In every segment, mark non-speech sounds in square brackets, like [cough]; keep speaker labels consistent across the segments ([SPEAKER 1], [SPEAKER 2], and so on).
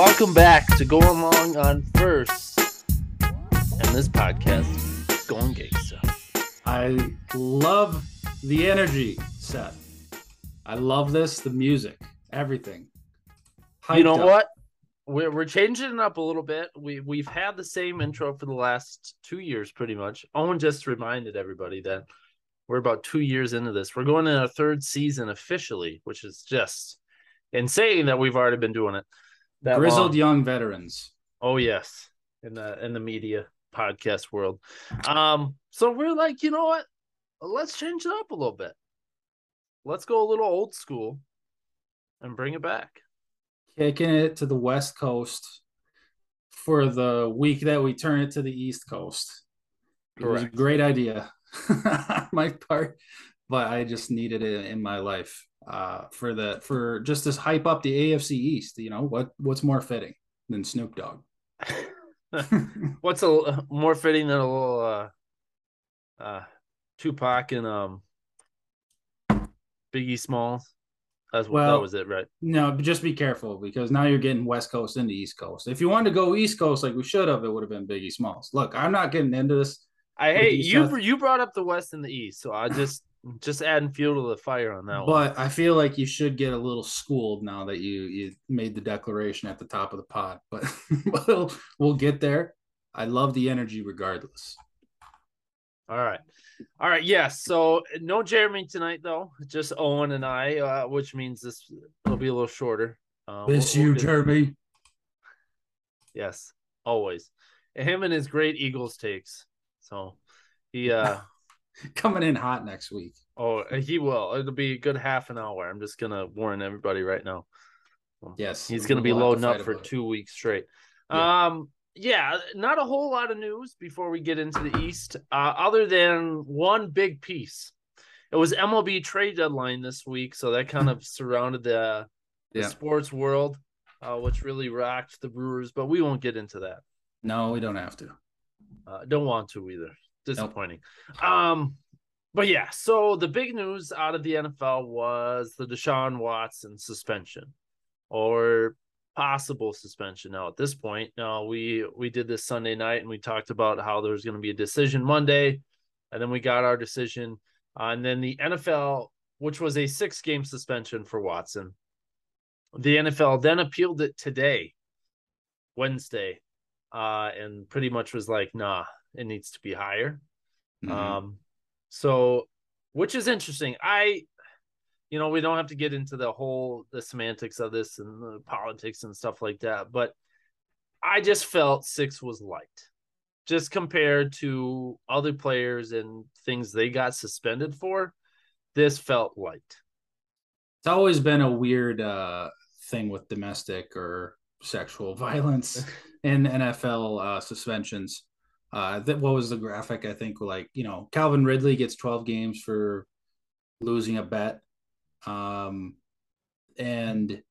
[SPEAKER 1] Welcome back to Going Long on First. And this podcast going gangsta.
[SPEAKER 2] I love the energy, Seth. I love this, the music, everything.
[SPEAKER 1] you know
[SPEAKER 2] up.
[SPEAKER 1] what? We're, we're changing it up a little bit. We we've had the same intro for the last two years, pretty much. Owen just reminded everybody that we're about two years into this. We're going in our third season officially, which is just insane that we've already been doing it. That
[SPEAKER 2] Grizzled
[SPEAKER 1] long.
[SPEAKER 2] young veterans.
[SPEAKER 1] Oh yes, in the in the media podcast world. Um, so we're like, you know what? Let's change it up a little bit. Let's go a little old school and bring it back.
[SPEAKER 2] Kicking it to the West Coast for the week that we turn it to the East Coast. It was a great idea [laughs] on my part, but I just needed it in my life uh, for the for just to hype up the AFC East. You know what? What's more fitting than Snoop Dogg? [laughs] [laughs]
[SPEAKER 1] What's a more fitting than a little uh uh Tupac and um Biggie Smalls? That's what
[SPEAKER 2] Well-
[SPEAKER 1] that was it, right?
[SPEAKER 2] No, just be careful because now you're getting West Coast into East Coast. If you wanted to go East Coast like we should have, it would have been Biggie Smalls. Look, I'm not getting into this.
[SPEAKER 1] I hate
[SPEAKER 2] you,
[SPEAKER 1] you
[SPEAKER 2] Seth.
[SPEAKER 1] you brought up the West and the East, so I just just adding fuel to the fire on that one.
[SPEAKER 2] But I feel like you should get a little schooled now that you you made the declaration at the top of the pod. [laughs] But we'll we'll get there. I love the energy regardless.
[SPEAKER 1] All right. All right. Yes. so no Jeremy tonight, though. Just Owen and I, uh, which means this will be a little shorter. Uh,
[SPEAKER 2] Miss
[SPEAKER 1] we'll-
[SPEAKER 2] you,
[SPEAKER 1] we'll get-
[SPEAKER 2] Jeremy.
[SPEAKER 1] Yes, always. Him and his great Eagles takes. So he, uh, [laughs]
[SPEAKER 2] Coming in hot next week.
[SPEAKER 1] oh, he will. It'll be a good half an hour. I'm just gonna warn everybody right now.
[SPEAKER 2] Yes.
[SPEAKER 1] He's gonna be
[SPEAKER 2] we'll to
[SPEAKER 1] loading up for two weeks straight.
[SPEAKER 2] Yeah.
[SPEAKER 1] Um, yeah, not a whole lot of news before we get into the East, uh, other than one big piece. It was MLB trade deadline this week, so that kind [laughs] of surrounded the, the
[SPEAKER 2] Yeah.
[SPEAKER 1] sports world, uh, which really rocked the Brewers. But we won't get into that.
[SPEAKER 2] No, we don't have to.
[SPEAKER 1] Uh, don't want to either. Disappointing. Um, but yeah, so the big news out of the NFL was the Deshaun Watson suspension or possible suspension. Now at this point, now we we did this Sunday night and we talked about how there was going to be a decision Monday, and then we got our decision, uh, and then the NFL, which was a six game suspension for Watson, the NFL then appealed it today, Wednesday, uh, and pretty much was like, nah, it needs to be higher.
[SPEAKER 2] Mhm.
[SPEAKER 1] Um, so which is interesting. I, you know, we don't have to get into the whole the semantics of this and the politics and stuff like that, but I just felt six was light, just compared to other players and things they got suspended for. This felt light.
[SPEAKER 2] It's always been a weird uh, thing with domestic or sexual [laughs] violence [laughs] in NFL uh, suspensions. Uh, that what was the graphic? I think like you know Calvin Ridley gets 12 games for losing a bet, um, and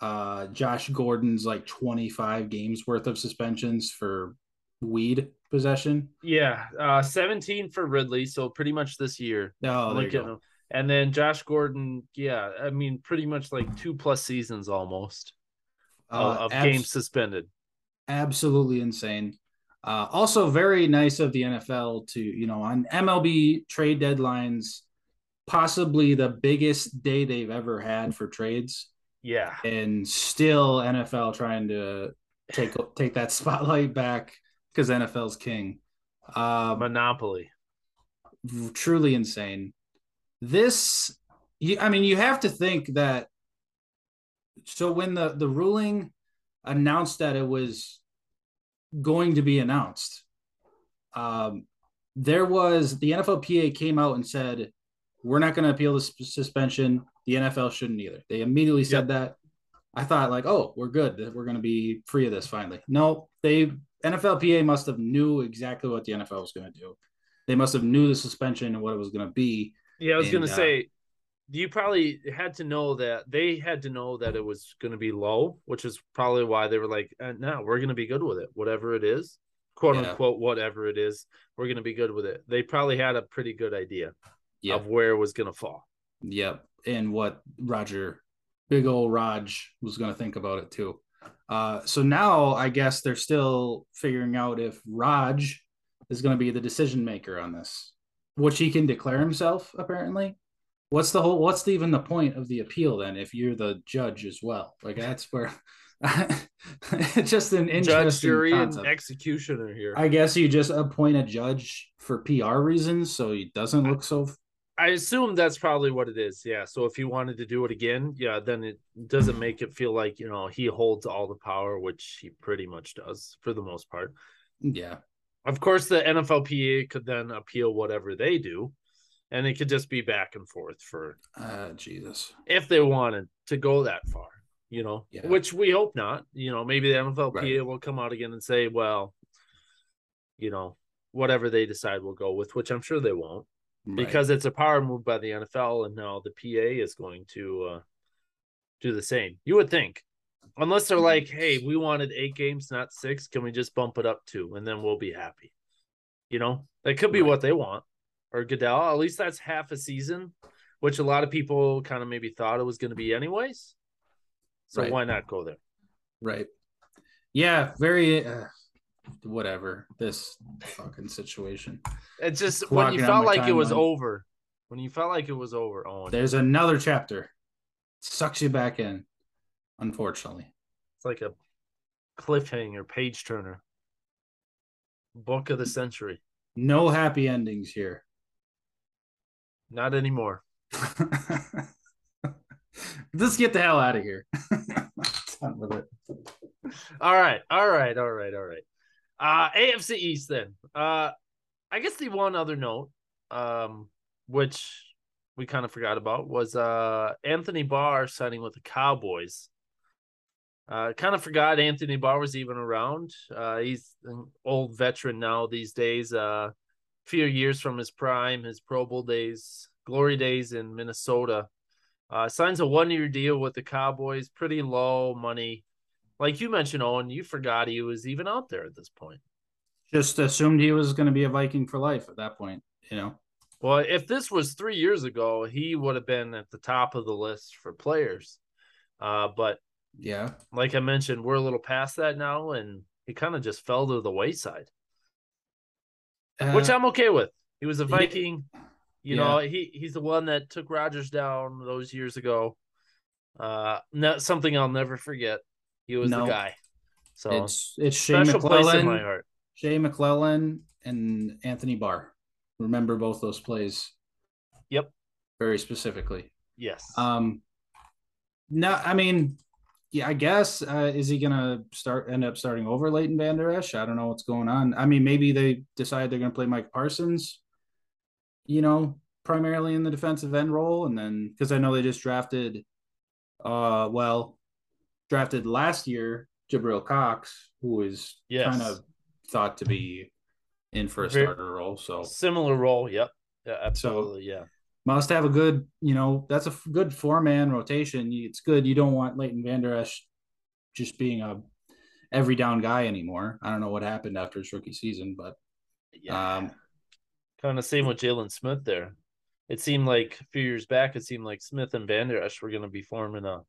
[SPEAKER 2] uh, Josh Gordon's like 25 games worth of suspensions for weed possession.
[SPEAKER 1] Yeah, uh, seventeen for Ridley, so pretty much this year.
[SPEAKER 2] Oh, there you go.
[SPEAKER 1] And then Josh Gordon, yeah, I mean, pretty much like two plus seasons almost of,
[SPEAKER 2] Uh,
[SPEAKER 1] of
[SPEAKER 2] abs-
[SPEAKER 1] games suspended.
[SPEAKER 2] absolutely insane. Uh, also, very nice of the NFL to, you know, on MLB trade deadlines, possibly the biggest day they've ever had for trades,
[SPEAKER 1] Yeah,
[SPEAKER 2] and still NFL trying to take take that [laughs] spotlight back because NFL's king. Um,
[SPEAKER 1] monopoly.
[SPEAKER 2] truly insane. This, you, I mean, you have to think that. So when the the ruling announced that it was going to be announced, um, there was the NFLPA came out and said, "We're not going to appeal this suspension. The NFL shouldn't either." They immediately said that. I thought like, "Oh, we're good. We're going to be free of this finally." No, they NFLPA must have knew exactly what the NFL was going to do they must have knew the suspension and what it was going to be.
[SPEAKER 1] Yeah, I was gonna
[SPEAKER 2] uh,
[SPEAKER 1] say, you probably had to know that they had to know that it was gonna be low, which is probably why they were like, uh, "No, we're gonna be good with it, whatever it is, quote
[SPEAKER 2] Yeah.
[SPEAKER 1] unquote, whatever it is, we're gonna be good with it." They probably had a pretty good idea of where it was gonna fall.
[SPEAKER 2] Yep. And what Roger, big old Raj, was going to think about it too. Uh, so now I guess they're still figuring out if Raj is going to be the decision maker on this, which he can declare himself apparently. What's the whole? What's the, even the point of the appeal then if you're the judge as well? Like that's where [laughs] just an interesting judge, jury, concept.
[SPEAKER 1] and executioner here.
[SPEAKER 2] I guess you just appoint a judge for PR reasons, so he doesn't look so.
[SPEAKER 1] I assume that's probably what it is. Yeah. So if he wanted to do it again, yeah, then it doesn't make it feel like you know he holds all the power, which he pretty much does for the most part.
[SPEAKER 2] Yeah.
[SPEAKER 1] Of course, the NFLPA could then appeal whatever they do, and it could just be back and forth for
[SPEAKER 2] uh, Jesus
[SPEAKER 1] if they wanted to go that far you know, yeah. which we hope not. You know, maybe the NFLPA right. will come out again and say, well, you know, whatever they decide will go with, which I'm sure they won't, right. because it's a power move by the NFL, and now the PA is going to uh, do the same. You would think, unless they're like, hey, we wanted eight games, not six. Can we just bump it up two, and then we'll be happy? You know, that could be right. what they want. Or Goodell, at least that's half a season, which a lot of people kind of maybe thought it was going to be anyways. So right. why not go there?
[SPEAKER 2] Right. Yeah, very uh, whatever this fucking situation.
[SPEAKER 1] It's just when you felt like it was over. When you felt like it was over, oh,
[SPEAKER 2] there's another chapter. sucks you back in. Unfortunately,
[SPEAKER 1] it's like a cliffhanger, page turner. Book of the century.
[SPEAKER 2] No happy endings here.
[SPEAKER 1] Not anymore. [laughs]
[SPEAKER 2] Let's get the hell out of here. [laughs] Done with it.
[SPEAKER 1] All right, all right, all right, all right. Uh AFC East then. Uh I guess the one other note, um, which we kind of forgot about was uh Anthony Barr signing with the Cowboys. Uh kind of forgot Anthony Barr was even around. Uh he's an old veteran now these days. Uh few years from his prime, his Pro Bowl days, glory days in Minnesota. Uh, signs a one year deal with the Cowboys, pretty low money. Like you mentioned, Owen, you forgot he was even out there at this point.
[SPEAKER 2] Just assumed he was going to be a Viking for life at that point, you know?
[SPEAKER 1] Well, if this was three years ago, he would have been at the top of the list for players. Uh, but
[SPEAKER 2] yeah,
[SPEAKER 1] like I mentioned, we're a little past that now, and he kind of just fell to the wayside, uh, which I'm okay with. He was a Viking. He, you yeah. know, he he's the one that took Rodgers down those years ago. Uh, not something I'll never forget. He was no. the guy. So
[SPEAKER 2] it's it's Shea McClellin, Shea McClellin, and Anthony Barr. Remember both those plays.
[SPEAKER 1] Yep.
[SPEAKER 2] Very specifically.
[SPEAKER 1] Yes.
[SPEAKER 2] Um. No, I mean, yeah, I guess uh, is he gonna start end up starting over Leighton Vander Esch? I don't know what's going on. I mean, maybe they decide they're gonna play Micah Parsons you know, primarily in the defensive end role. And then because I know they just drafted, uh, well, drafted last year Jabril Cox, who is yes. kind of thought to be in for a Very starter role. So
[SPEAKER 1] similar role. Yep. Yeah, absolutely. So, yeah.
[SPEAKER 2] Must have a good, you know, that's a good four man rotation. It's good. You don't want Leighton Vander Esch just being a every down guy anymore. I don't know what happened after his rookie season, but yeah. um,
[SPEAKER 1] Kind of same with Jaylon Smith there. It seemed like a few years back, it seemed like Smith and Vander Esch were going to be forming a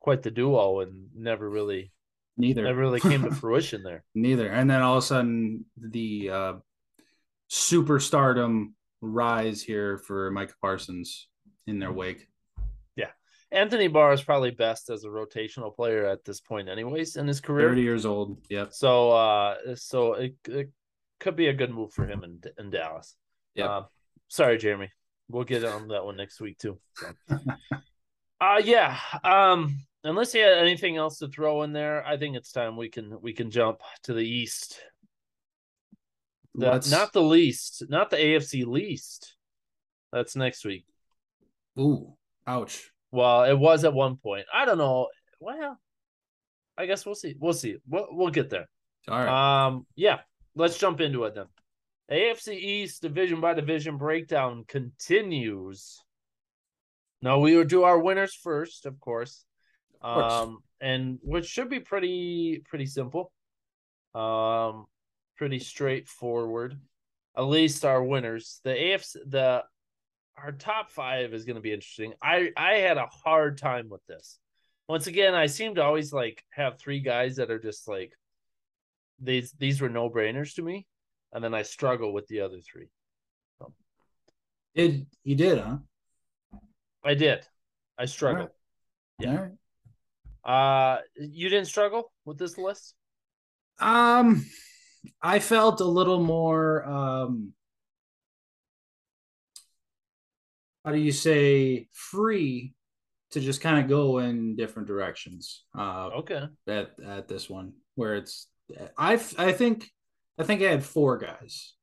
[SPEAKER 1] quite the duo, and never really,
[SPEAKER 2] neither
[SPEAKER 1] never really came to fruition there. [laughs]
[SPEAKER 2] Neither, and then all of a sudden the uh, superstardom rise here for Micah Parsons in their wake.
[SPEAKER 1] Yeah, Anthony Barr is probably best as a rotational player at this point, anyways, in his career.
[SPEAKER 2] Thirty years old. Yep.
[SPEAKER 1] So, uh, so it, it could be a good move for him in in Dallas.
[SPEAKER 2] Yeah. Uh,
[SPEAKER 1] sorry, Jeremy. We'll get on that one next week too. So. [laughs] uh yeah. Um unless you had anything else to throw in there, I think it's time we can we can jump to the east. The, not the least, not the AFC least. That's next week.
[SPEAKER 2] Ooh, ouch.
[SPEAKER 1] Well, it was at one point. I don't know. Well, I guess we'll see. We'll see. We'll, we'll get there.
[SPEAKER 2] All right.
[SPEAKER 1] Um, yeah. Let's jump into it then. AFC East division by division breakdown continues. Now we will do our winners first, of course. Of course. Um, and which should be pretty pretty simple. Um, pretty straightforward. At least our winners. The AFC the our top five is going to be interesting. I I had a hard time with this once again, I seem to always like have three guys that are just like these these were no brainers to me, and then I struggle with the other three.
[SPEAKER 2] So. Did you did, huh?
[SPEAKER 1] I did. I struggled.
[SPEAKER 2] Right. Yeah.
[SPEAKER 1] Uh you didn't struggle with this list?
[SPEAKER 2] Um I felt a little more um how do you say free to just kind of go in different directions. Uh,
[SPEAKER 1] okay.
[SPEAKER 2] At at this one, where it's I I think I think I had four guys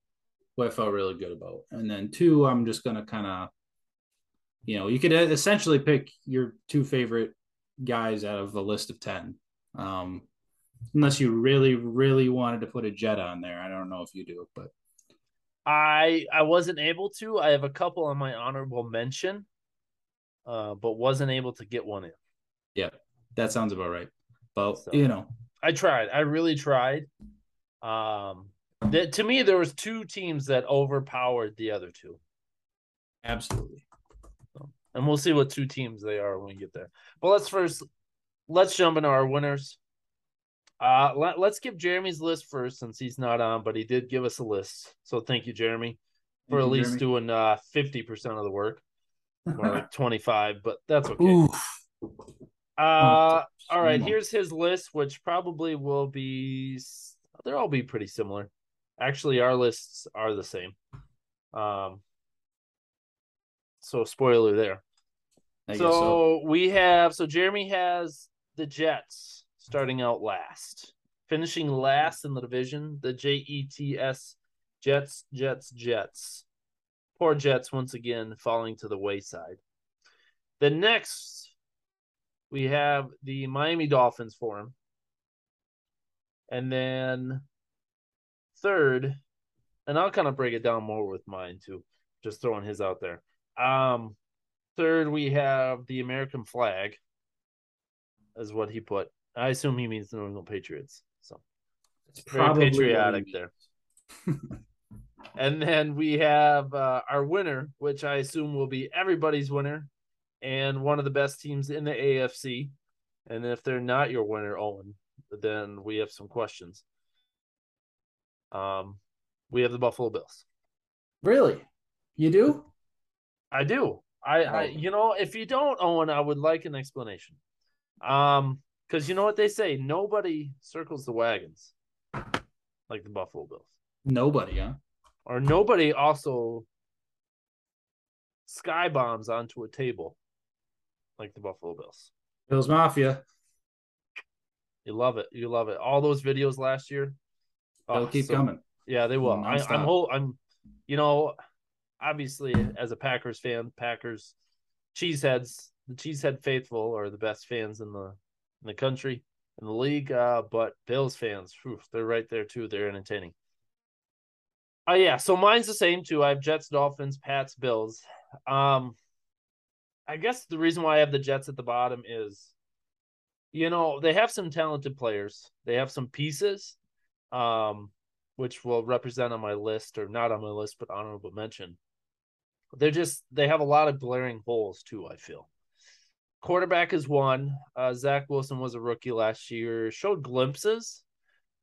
[SPEAKER 2] who I felt really good about, and then two I'm just gonna kind of, you know, you could essentially pick your two favorite guys out of the list of ten. Um, unless you really really wanted to put a jet on there, I don't know if you do, but
[SPEAKER 1] I I wasn't able to. I have a couple on my honorable mention uh, but wasn't able to get one in.
[SPEAKER 2] Yeah, that sounds about right. But so, you know,
[SPEAKER 1] I tried. I really tried. Um, that to me, there was two teams that overpowered the other two.
[SPEAKER 2] Absolutely.
[SPEAKER 1] So, and we'll see what two teams they are when we get there. But let's first let's jump into our winners. Uh, let, us give Jeremy's list first since he's not on, but he did give us a list. So thank you, Jeremy, for thank at you, least Jeremy. doing uh 50% of the work [laughs] or like 25, but that's okay. Oof. Uh, all right. Here's his list, which probably will be. They'll all be pretty similar. Actually, our lists are the same. Um. So spoiler there. So, so we have. So Jeremy has the Jets starting out last, finishing last in the division. The J E T S Jets, Jets, Jets. Poor Jets once again falling to the wayside. The next, we have the Miami Dolphins for him. And then third, and I'll kind of break it down more with mine too, just throwing his out there. Um, third, we have the American flag, is what he put. I assume he means the New England Patriots. So it's very patriotic there. [laughs] And then we have uh, our winner, which I assume will be everybody's winner and one of the best teams in the AFC. And if they're not your winner, Owen, then we have some questions. Um, we have the Buffalo Bills.
[SPEAKER 2] Really? You do?
[SPEAKER 1] I do. I, I you know, if you don't, Owen, I would like an explanation. Um, because you know what they say, nobody circles the wagons like the Buffalo Bills.
[SPEAKER 2] Nobody, huh?
[SPEAKER 1] or nobody also sky bombs onto a table like the Buffalo Bills.
[SPEAKER 2] Bills Mafia.
[SPEAKER 1] You love it. You love it. All those videos last year.
[SPEAKER 2] They'll oh, keep so, coming.
[SPEAKER 1] Yeah, they will. I, I'm whole. I'm. You know, obviously, as a Packers fan, Packers cheeseheads, the cheesehead faithful are the best fans in the in the country in the league. Uh, but Bills fans, whew, they're right there too. They're entertaining. Oh yeah, so mine's the same too. I have Jets, Dolphins, Pats, Bills. Um, I guess the reason why I have the Jets at the bottom is, you know, they have some talented players. They have some pieces, um, which will represent on my list or not on my list, but honorable mention. They're just they have a lot of glaring holes too. I feel. Quarterback is one. Uh, Zach Wilson was a rookie last year. Showed glimpses.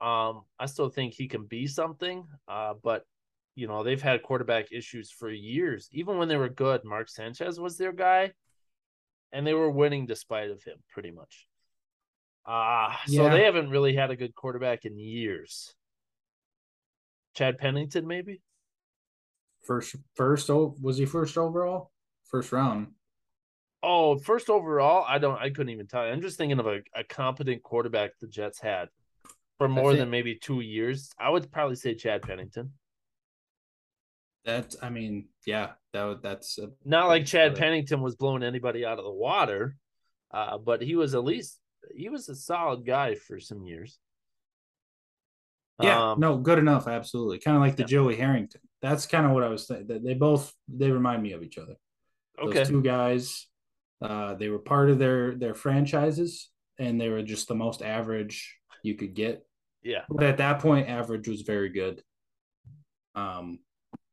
[SPEAKER 1] Um, I still think he can be something, uh, but you know, they've had quarterback issues for years. Even when they were good, Mark Sanchez was their guy, and they were winning despite of him, pretty much. Uh yeah. so they haven't really had a good quarterback in years. Chad Pennington, maybe.
[SPEAKER 2] First, first, oh, was he first overall? First round.
[SPEAKER 1] Oh, first overall, I don't, I couldn't even tell you. I'm just thinking of a, a competent quarterback the Jets had for more than maybe two years. I would probably say Chad Pennington.
[SPEAKER 2] That I mean, yeah, that that's a,
[SPEAKER 1] not like Chad Pennington was blowing anybody out of the water, uh, but he was at least he was a solid guy for some years.
[SPEAKER 2] Yeah, um, no, good enough, absolutely. Kind of like the yeah. Joey Harrington. That's kind of what I was saying. They both they remind me of each other. Those okay. two guys, uh, they were part of their their franchises, and they were just the most average you could get.
[SPEAKER 1] Yeah.
[SPEAKER 2] But at that point, average was very good. Um,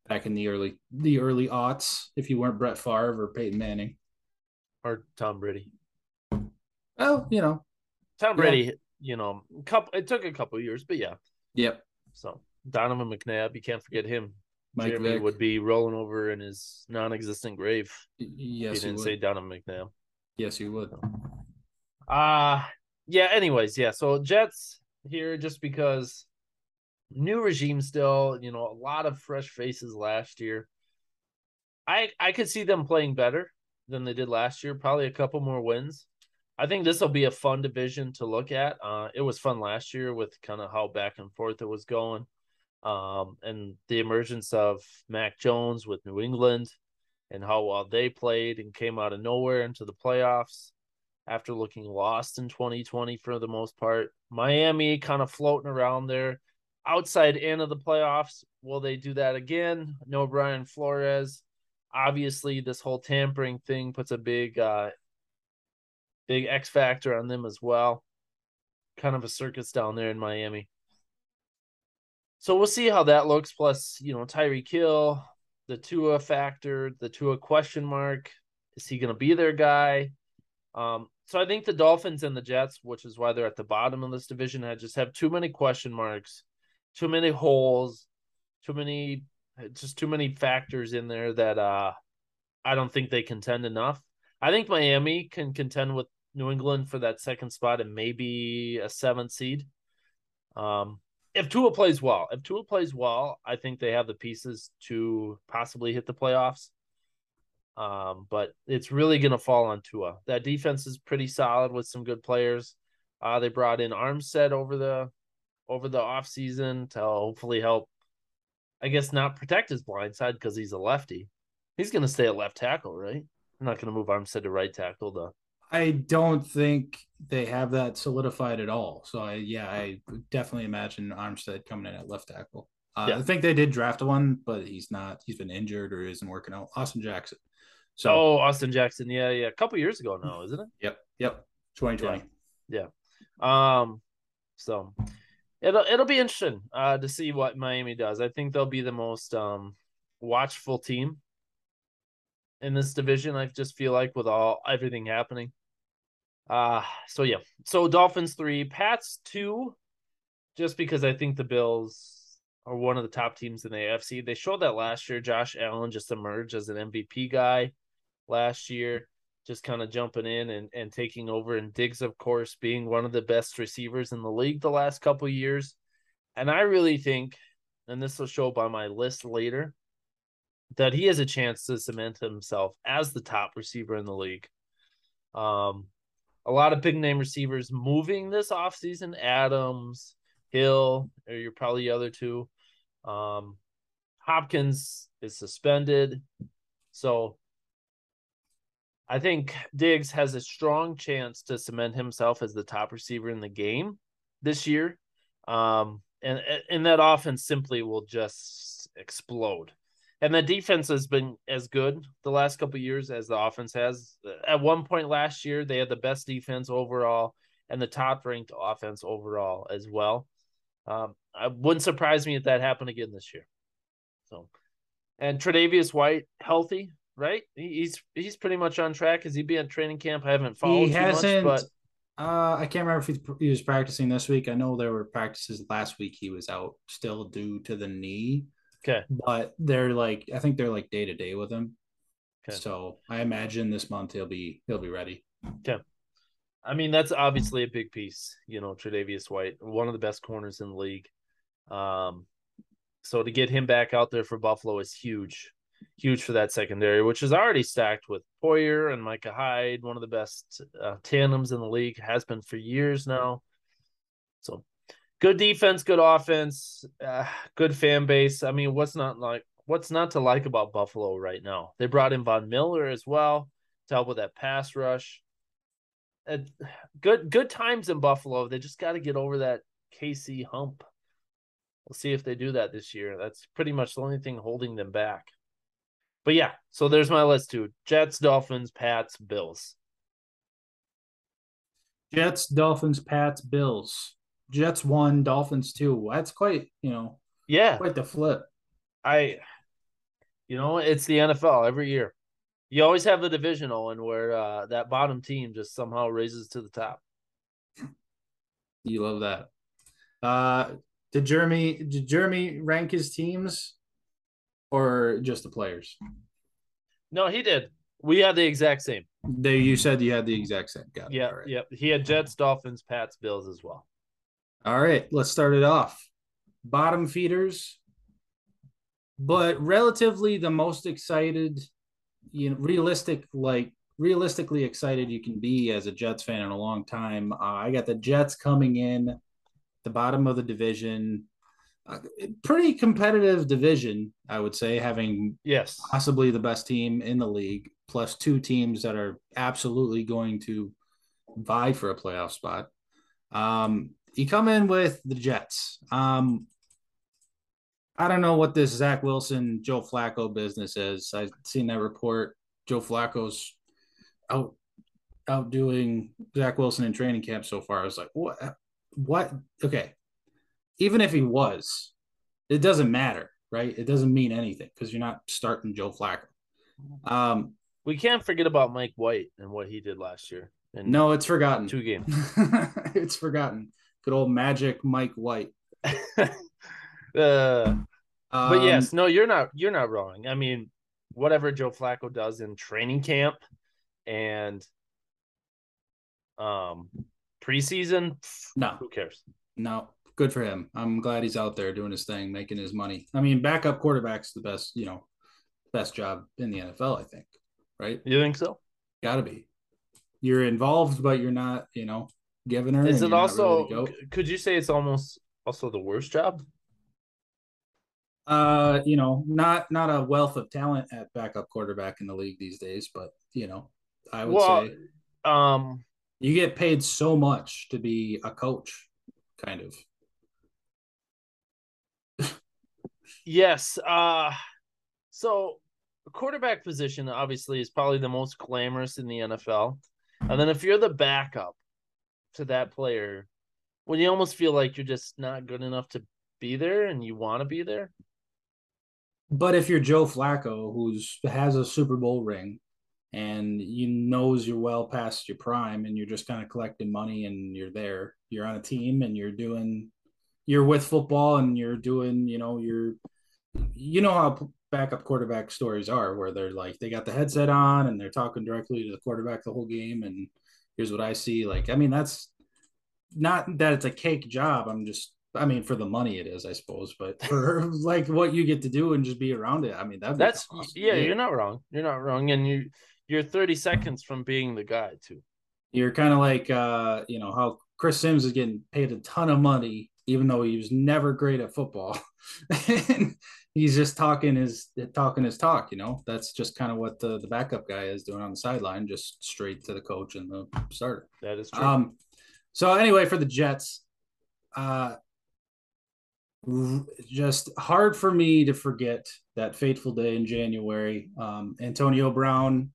[SPEAKER 2] back in the early the early aughts if you weren't Brett Favre or Peyton Manning
[SPEAKER 1] or Tom Brady.
[SPEAKER 2] Well, you know,
[SPEAKER 1] Tom Brady, yeah. you know, couple. It took a couple years, but yeah.
[SPEAKER 2] Yep.
[SPEAKER 1] So Donovan McNabb, you can't forget him.
[SPEAKER 2] Mike
[SPEAKER 1] Jeremy
[SPEAKER 2] Vick.
[SPEAKER 1] would be rolling over in his non-existent grave.
[SPEAKER 2] Yes,
[SPEAKER 1] he didn't
[SPEAKER 2] he
[SPEAKER 1] say Donovan McNabb.
[SPEAKER 2] Yes, he would.
[SPEAKER 1] Uh yeah. Anyways, yeah. So Jets here just because new regime still, you know, a lot of fresh faces last year. I I could see them playing better than they did last year. Probably a couple more wins. I think this will be a fun division to look at. Uh, it was fun last year with kind of how back and forth it was going, um, and the emergence of Mac Jones with New England, and how well they played and came out of nowhere into the playoffs after looking lost in 2020 for the most part. Miami kind of floating around there, outside in of the playoffs. Will they do that again? No Brian Flores. Obviously, this whole tampering thing puts a big uh, big X factor on them as well. Kind of a circus down there in Miami. So we'll see how that looks. Plus, you know, Tyreek Hill, the Tua factor, the Tua question mark. Is he going to be their guy? Um, so I think the Dolphins and the Jets, which is why they're at the bottom of this division, I just have too many question marks, too many holes, too many, just too many factors in there that uh, I don't think they contend enough. I think Miami can contend with New England for that second spot and maybe a seventh seed. Um, if Tua plays well, if Tua plays well, I think they have the pieces to possibly hit the playoffs. Um, but it's really going to fall on Tua. That defense is pretty solid with some good players. Uh, they brought in Armstead over the over the offseason to hopefully help, I guess, not protect his blind side because he's a lefty. He's going to stay at left tackle, right? I'm not going to move Armstead to right tackle to
[SPEAKER 2] I don't think they have that solidified at all. So I yeah, I definitely imagine Armstead coming in at left tackle. Uh, yeah. I think they did draft one, but he's not. He's been injured or isn't working out. Austin Jackson.
[SPEAKER 1] So oh, Austin Jackson. Yeah, yeah. A couple years ago now, isn't it?
[SPEAKER 2] Yep. Yep. 2020.
[SPEAKER 1] Yeah. yeah. Um. So it'll it'll be interesting uh, to see what Miami does. I think they'll be the most um watchful team in this division. I just feel like with all everything happening. Uh so yeah. So Dolphins three, Pats two, just because I think the Bills are one of the top teams in the AFC. They showed that last year. Josh Allen just emerged as an MVP guy last year, just kind of jumping in and, and taking over. And Diggs, of course, being one of the best receivers in the league the last couple years. And I really think, and this will show by my list later, that he has a chance to cement himself as the top receiver in the league. Um, a lot of big name receivers moving this offseason. Adams, Hill, or you're probably the other two. Um, Hopkins is suspended. So I think Diggs has a strong chance to cement himself as the top receiver in the game this year. Um, and, and that offense simply will just explode and the defense has been as good the last couple years as the offense has. At one point last year, they had the best defense overall and the top ranked offense overall as well. Um, I wouldn't surprise me if that happened again this year. So, and Tre'Davious White healthy, right? He's he's pretty much on track. Has he been at training camp? I haven't followed. He hasn't. Much,
[SPEAKER 2] but uh, I can't remember if he was practicing this week. I know there were practices last week. He was out still due to the knee.
[SPEAKER 1] Okay.
[SPEAKER 2] But they're like I think they're like day to day with him. Okay. So I imagine this month he'll be he'll be ready.
[SPEAKER 1] Okay. I mean that's obviously a big piece, you know, Tre'Davious White, one of the best corners in the league. Um so to get him back out there for Buffalo is huge. Huge for that secondary, which is already stacked with Poyer and Micah Hyde, one of the best uh, tandems in the league, has been for years now. So good defense, good offense, uh, good fan base. I mean, what's not like what's not to like about Buffalo right now? They brought in Von Miller as well to help with that pass rush. Uh, good good times in Buffalo. They just got to get over that KC hump. We'll see if they do that this year. That's pretty much the only thing holding them back. But yeah, so there's my list too: Jets, Dolphins, Pats, Bills.
[SPEAKER 2] Jets, Dolphins, Pats, Bills. Jets one, Dolphins two. That's quite, you know,
[SPEAKER 1] yeah,
[SPEAKER 2] quite the flip.
[SPEAKER 1] I, you know, it's the NFL every year. You always have the divisional and where uh, that bottom team just somehow raises to the top.
[SPEAKER 2] You love that. Uh, did Jeremy did Jeremy rank his teams or just the players?
[SPEAKER 1] No, he did. We had the exact same.
[SPEAKER 2] They you said you had the exact same. Got
[SPEAKER 1] yeah, right. yep. He had Jets, Dolphins, Pats, Bills as well.
[SPEAKER 2] All right, let's start it off. Bottom feeders, but relatively the most excited, you know, realistic, like realistically excited you can be as a Jets fan in a long time. Uh, I got the Jets coming in the bottom of the division. Uh, pretty competitive division, I would say, having
[SPEAKER 1] yes
[SPEAKER 2] possibly the best team in the league, plus two teams that are absolutely going to vie for a playoff spot. Um, you come in with the Jets. Um, I don't know what this Zach Wilson, Joe Flacco business is. I've seen that report. Joe Flacco's out outdoing Zach Wilson in training camp so far. I was like, what? What? Okay, even if he was, it doesn't matter, right? It doesn't mean anything because you're not starting Joe Flacco. Um,
[SPEAKER 1] we can't forget about Mike White and what he did last year.
[SPEAKER 2] And no, it's forgotten.
[SPEAKER 1] Two games. [laughs]
[SPEAKER 2] it's forgotten. Good old magic Mike White. [laughs]
[SPEAKER 1] uh, um, but yes, no, you're not. You're not wrong. I mean, whatever Joe Flacco does in training camp and um preseason,
[SPEAKER 2] no,
[SPEAKER 1] who cares?
[SPEAKER 2] No, good for him. I'm glad he's out there doing his thing, making his money. I mean, backup quarterback's the best, you know, best job in the NFL. I think, right?
[SPEAKER 1] You think so?
[SPEAKER 2] Got to be. You're involved, but you're not, you know,
[SPEAKER 1] Is it also? Could you say it's almost also the worst job?
[SPEAKER 2] Uh, you know, not not a wealth of talent at backup quarterback in the league these days, but you know, I would well, say,
[SPEAKER 1] um,
[SPEAKER 2] you get paid so much to be a coach, kind
[SPEAKER 1] of. yes. Uh, so quarterback position obviously is probably the most glamorous in the NFL, and then if you're the backup to that player, when you almost feel like you're just not good enough to be there and you want to be there?
[SPEAKER 2] But if you're Joe Flacco, who's has a Super Bowl ring, and you knows you're well past your prime, and you're just kind of collecting money, and you're there, you're on a team, and you're doing, you're with football, and you're doing, you know, you're, you know how backup quarterback stories are, where they're like they got the headset on and they're talking directly to the quarterback the whole game, and here's what I see. Like, I mean, that's not that it's a cake job. I'm just I mean, for the money it is, I suppose, but [laughs] for like what you get to do and just be around it, I mean, that
[SPEAKER 1] that's awesome. yeah, you're not wrong. You're not wrong, and you you're 30 seconds from being the guy too.
[SPEAKER 2] You're kind of like uh, you know how Chris Simms is getting paid a ton of money, even though he was never great at football. [laughs] and he's just talking his talking his talk. You know, that's just kind of what the the backup guy is doing on the sideline, just straight to the coach and the starter.
[SPEAKER 1] That is true.
[SPEAKER 2] Um, so anyway, for the Jets, uh, just hard for me to forget that fateful day in January. Um, Antonio Brown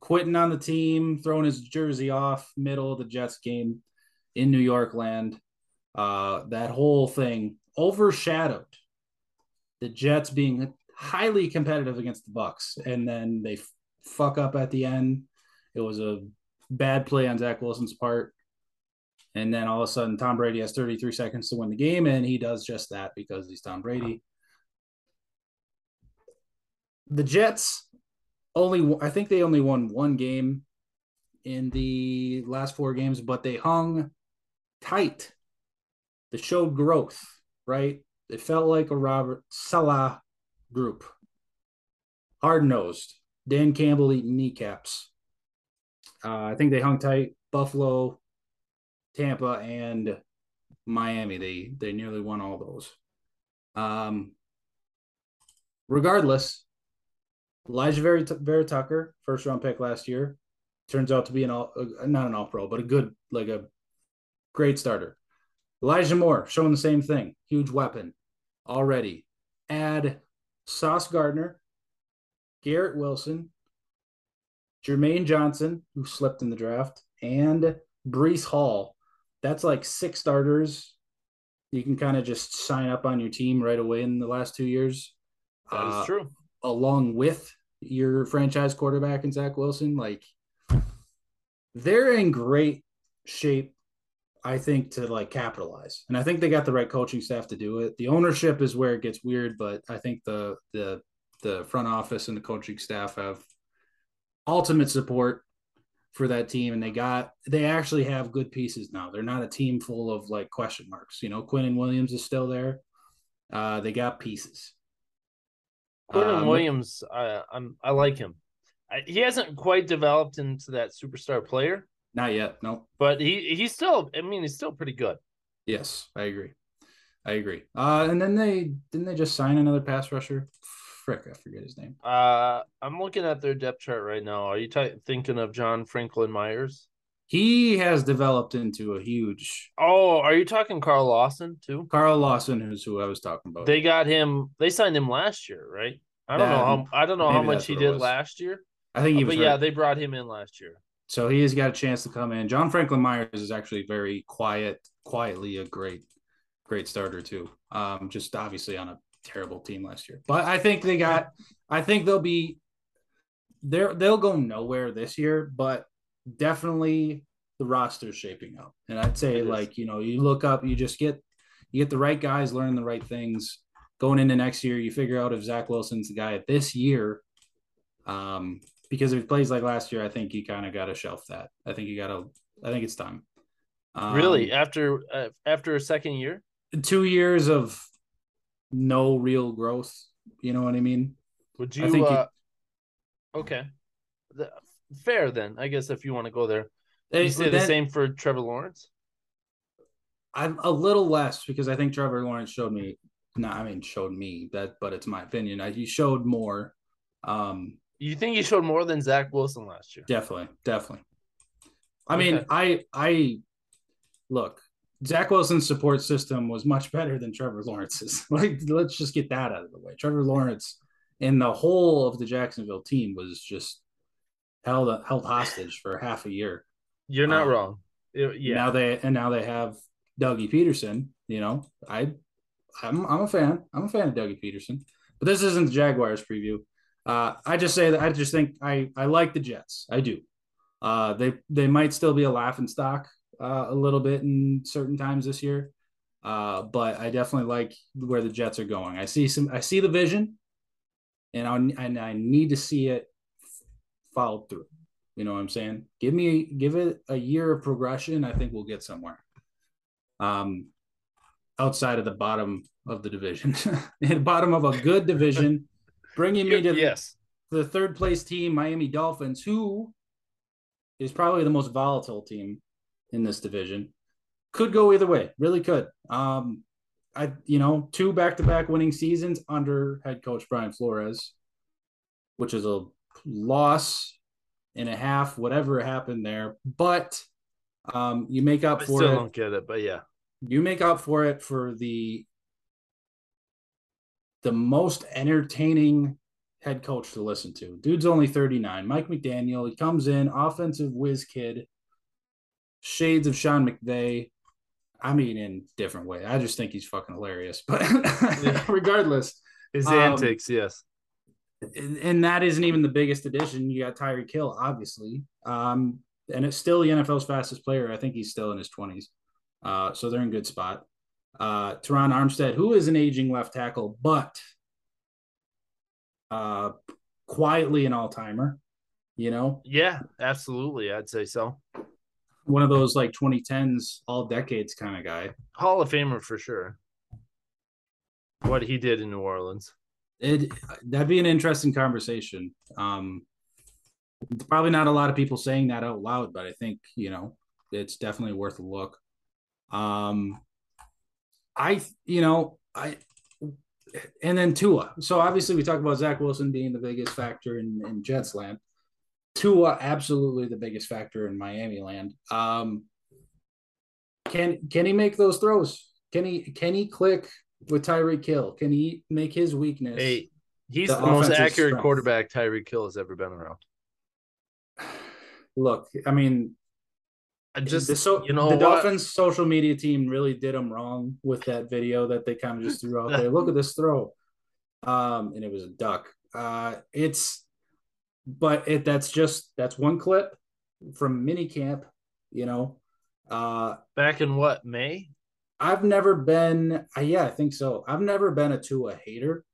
[SPEAKER 2] quitting on the team, throwing his jersey off middle of the Jets game in New York land. Uh, that whole thing overshadowed the Jets being highly competitive against the Bucs, and then they fuck up at the end. It was a bad play on Zach Wilson's part. And then all of a sudden, Tom Brady has 33 seconds to win the game, and he does just that because he's Tom Brady. The Jets only, I think they only won one game in the last four games, but they hung tight. They showed growth, right? It felt like a Robert Saleh group. Hard nosed. Dan Campbell eating kneecaps. Uh, I think they hung tight. Buffalo Tampa, and Miami. They they nearly won all those. Um, regardless, Alijah Vera, Vera Tucker, first round pick last year, turns out to be an all uh, not an all pro, but a good like a great starter. Elijah Moore showing the same thing, huge weapon already. Add Sauce Gardner, Garrett Wilson, Jermaine Johnson, who slipped in the draft, and Breece Hall, that's like six starters. You can kind of just sign up on your team right away in the last two years.
[SPEAKER 1] That is uh, true.
[SPEAKER 2] Along with your franchise quarterback and Zach Wilson, like they're in great shape, I think, to like capitalize. And I think they got the right coaching staff to do it. The ownership is where it gets weird, but I think the the the front office and the coaching staff have ultimate support for that team and they got they actually have good pieces now. They're not a team full of like question marks. You know Quinnen Williams is still there. Uh they got pieces.
[SPEAKER 1] Quinnen um, Williams I, I'm I like him. I, he hasn't quite developed into that superstar player
[SPEAKER 2] not yet no
[SPEAKER 1] but he he's still I mean he's still pretty good
[SPEAKER 2] yes I agree I agree uh and then they didn't they just sign another pass rusher frick, I forget his name.
[SPEAKER 1] Uh, I'm looking at their depth chart right now. Are you t- thinking of John Franklin Myers?
[SPEAKER 2] He has developed into a huge.
[SPEAKER 1] Oh, are you talking Carl Lawson too?
[SPEAKER 2] Carl Lawson is who I was talking about.
[SPEAKER 1] They got him. They signed him last year, right? I don't that, know how. I don't know how much he did last year.
[SPEAKER 2] I think he uh,
[SPEAKER 1] was. But hurt. yeah, they brought him in last year.
[SPEAKER 2] So he has got a chance to come in. John Franklin Myers is actually very quiet, quietly a great, great starter too. Um, just obviously on a terrible team last year. But I think they got I think they'll be they're they'll go nowhere this year, but definitely the roster's shaping up. And I'd say like, you know, you look up, you just get you get the right guys, learning the right things. Going into next year, you figure out if Zach Wilson's the guy this year. Um, because if he plays like last year, I think he kind of got to shelf that. I think you got to. I think it's time.
[SPEAKER 1] Um, really, after uh, after a second year,
[SPEAKER 2] two years of no real growth. You know what I mean?
[SPEAKER 1] Would you? I think uh, okay, the, fair then. I guess if you want to go there, you say the same for Trevor Lawrence.
[SPEAKER 2] I'm a little less because I think Trevor Lawrence showed me. No, I mean showed me that, but it's my opinion. I, he showed more. Um,
[SPEAKER 1] you think he showed more than Zach Wilson last year?
[SPEAKER 2] Definitely, definitely. I okay. mean, I I look. Zach Wilson's support system was much better than Trevor Lawrence's. [laughs] like, let's just get that out of the way. Trevor Lawrence and the whole of the Jacksonville team was just held held hostage for half a year.
[SPEAKER 1] You're not um, wrong.
[SPEAKER 2] It, yeah. Now they and now they have Dougie Pederson. You know, I, I'm I'm a fan. I'm a fan of Dougie Pederson. But this isn't the Jaguars preview. Uh, I just say that I just think I I like the Jets. I do. Uh, they they might still be a laughing stock uh, a little bit in certain times this year. Uh, but I definitely like where the Jets are going. I see some, I see the vision, and I and I need to see it followed through. You know what I'm saying? Give me, give it a year of progression. I think we'll get somewhere. Um, outside of the bottom of the division, [laughs] and bottom of a good division, bringing me to
[SPEAKER 1] yes.
[SPEAKER 2] the, third place team, Miami Dolphins, who is probably the most volatile team in this division. Could go either way, really could. Um, I you know two back to back winning seasons under head coach Brian Flores, which is a loss and a half, whatever happened there. But um, you make up
[SPEAKER 1] I
[SPEAKER 2] for
[SPEAKER 1] still
[SPEAKER 2] it.
[SPEAKER 1] Don't get it, but yeah,
[SPEAKER 2] you make up for it for the the most entertaining head coach to listen to. Dude's only 39. Mike McDaniel, he comes in, offensive whiz kid, shades of Sean McVay. I mean, in different way. I just think he's fucking hilarious. But [laughs] regardless,
[SPEAKER 1] his um, antics, yes.
[SPEAKER 2] And that isn't even the biggest addition. You got Tyreek Hill, obviously, um, and it's still the NFL's fastest player. I think he's still in his twenties, uh, so they're in good spot. Uh, Terron Armstead, who is an aging left tackle, but uh, quietly an all timer. You know?
[SPEAKER 1] Yeah, absolutely. I'd say so
[SPEAKER 2] one of those like 2010s all decades kind of guy.
[SPEAKER 1] Hall of Famer for sure. What he did in New Orleans.
[SPEAKER 2] It that'd be an interesting conversation. Um probably not a lot of people saying that out loud, but I think, you know, it's definitely worth a look. Um I you know, I and then Tua. So obviously we talk about Zach Wilson being the biggest factor in, in Jets land. Tua absolutely the biggest factor in Miami land. Um, can can he make those throws? Can he can he click with Tyreek Hill? Can he make his weakness?
[SPEAKER 1] Hey, he's the, the most accurate strength? quarterback Tyreek Hill has ever been around. [sighs]
[SPEAKER 2] Look, I mean,
[SPEAKER 1] I just the, so, you know
[SPEAKER 2] the what? Dolphins social media team really did them wrong with that video that they kind of just threw out there. [laughs] Look at this throw, um, and it was a duck. Uh, it's but it that's just that's one clip from mini camp, you know. Uh
[SPEAKER 1] back in what, May?
[SPEAKER 2] I've never been uh, yeah, I think so. I've never been a Tua hater.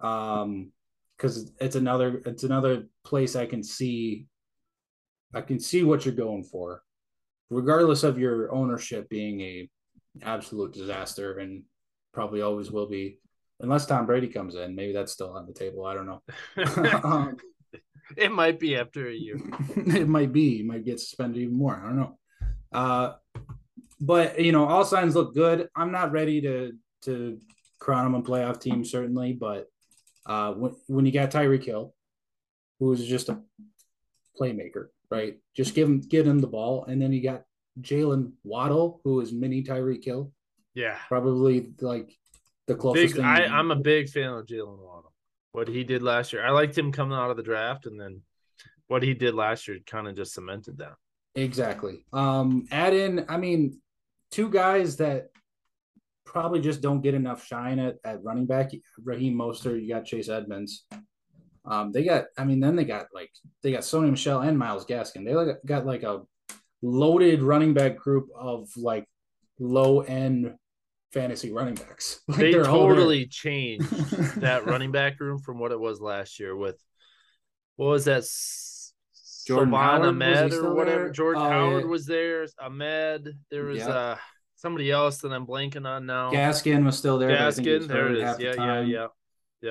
[SPEAKER 2] Um because it's another it's another place I can see I can see what you're going for, regardless of your ownership being a absolute disaster and probably always will be, unless Tom Brady comes in. Maybe that's still on the table. I don't know. [laughs] [laughs]
[SPEAKER 1] um, it might be after a year. [laughs]
[SPEAKER 2] it might be. You might get suspended even more. I don't know. Uh, but you know, all signs look good. I'm not ready to to crown them a playoff team, certainly, but uh, when when you got Tyreek Hill, who is just a playmaker, right? Just give him give him the ball, and then you got Jalen Waddle, who is mini Tyreek Hill.
[SPEAKER 1] Yeah,
[SPEAKER 2] probably like the closest.
[SPEAKER 1] Big, I, I'm a big fan of Jalen Waddle. What he did last year, I liked him coming out of the draft, and then what he did last year kind of just cemented that.
[SPEAKER 2] Exactly. Um, add in, I mean, two guys that probably just don't get enough shine at, at running back. Raheem Mostert, you got Chase Edmonds. Um, they got, I mean, then they got like they got Sony Michel and Myles Gaskin. They like, got like a loaded running back group of like low end fantasy running backs. [laughs] Like
[SPEAKER 1] they totally changed [laughs] that running back room from what it was last year with what was that Jordan Howard, Ahmed or whatever. There? Jordan oh, Howard yeah. was there. Ahmed. There was yep. uh somebody else that I'm blanking on now.
[SPEAKER 2] Gaskin was still there.
[SPEAKER 1] Gaskin, there it is. Yeah, yeah, yeah.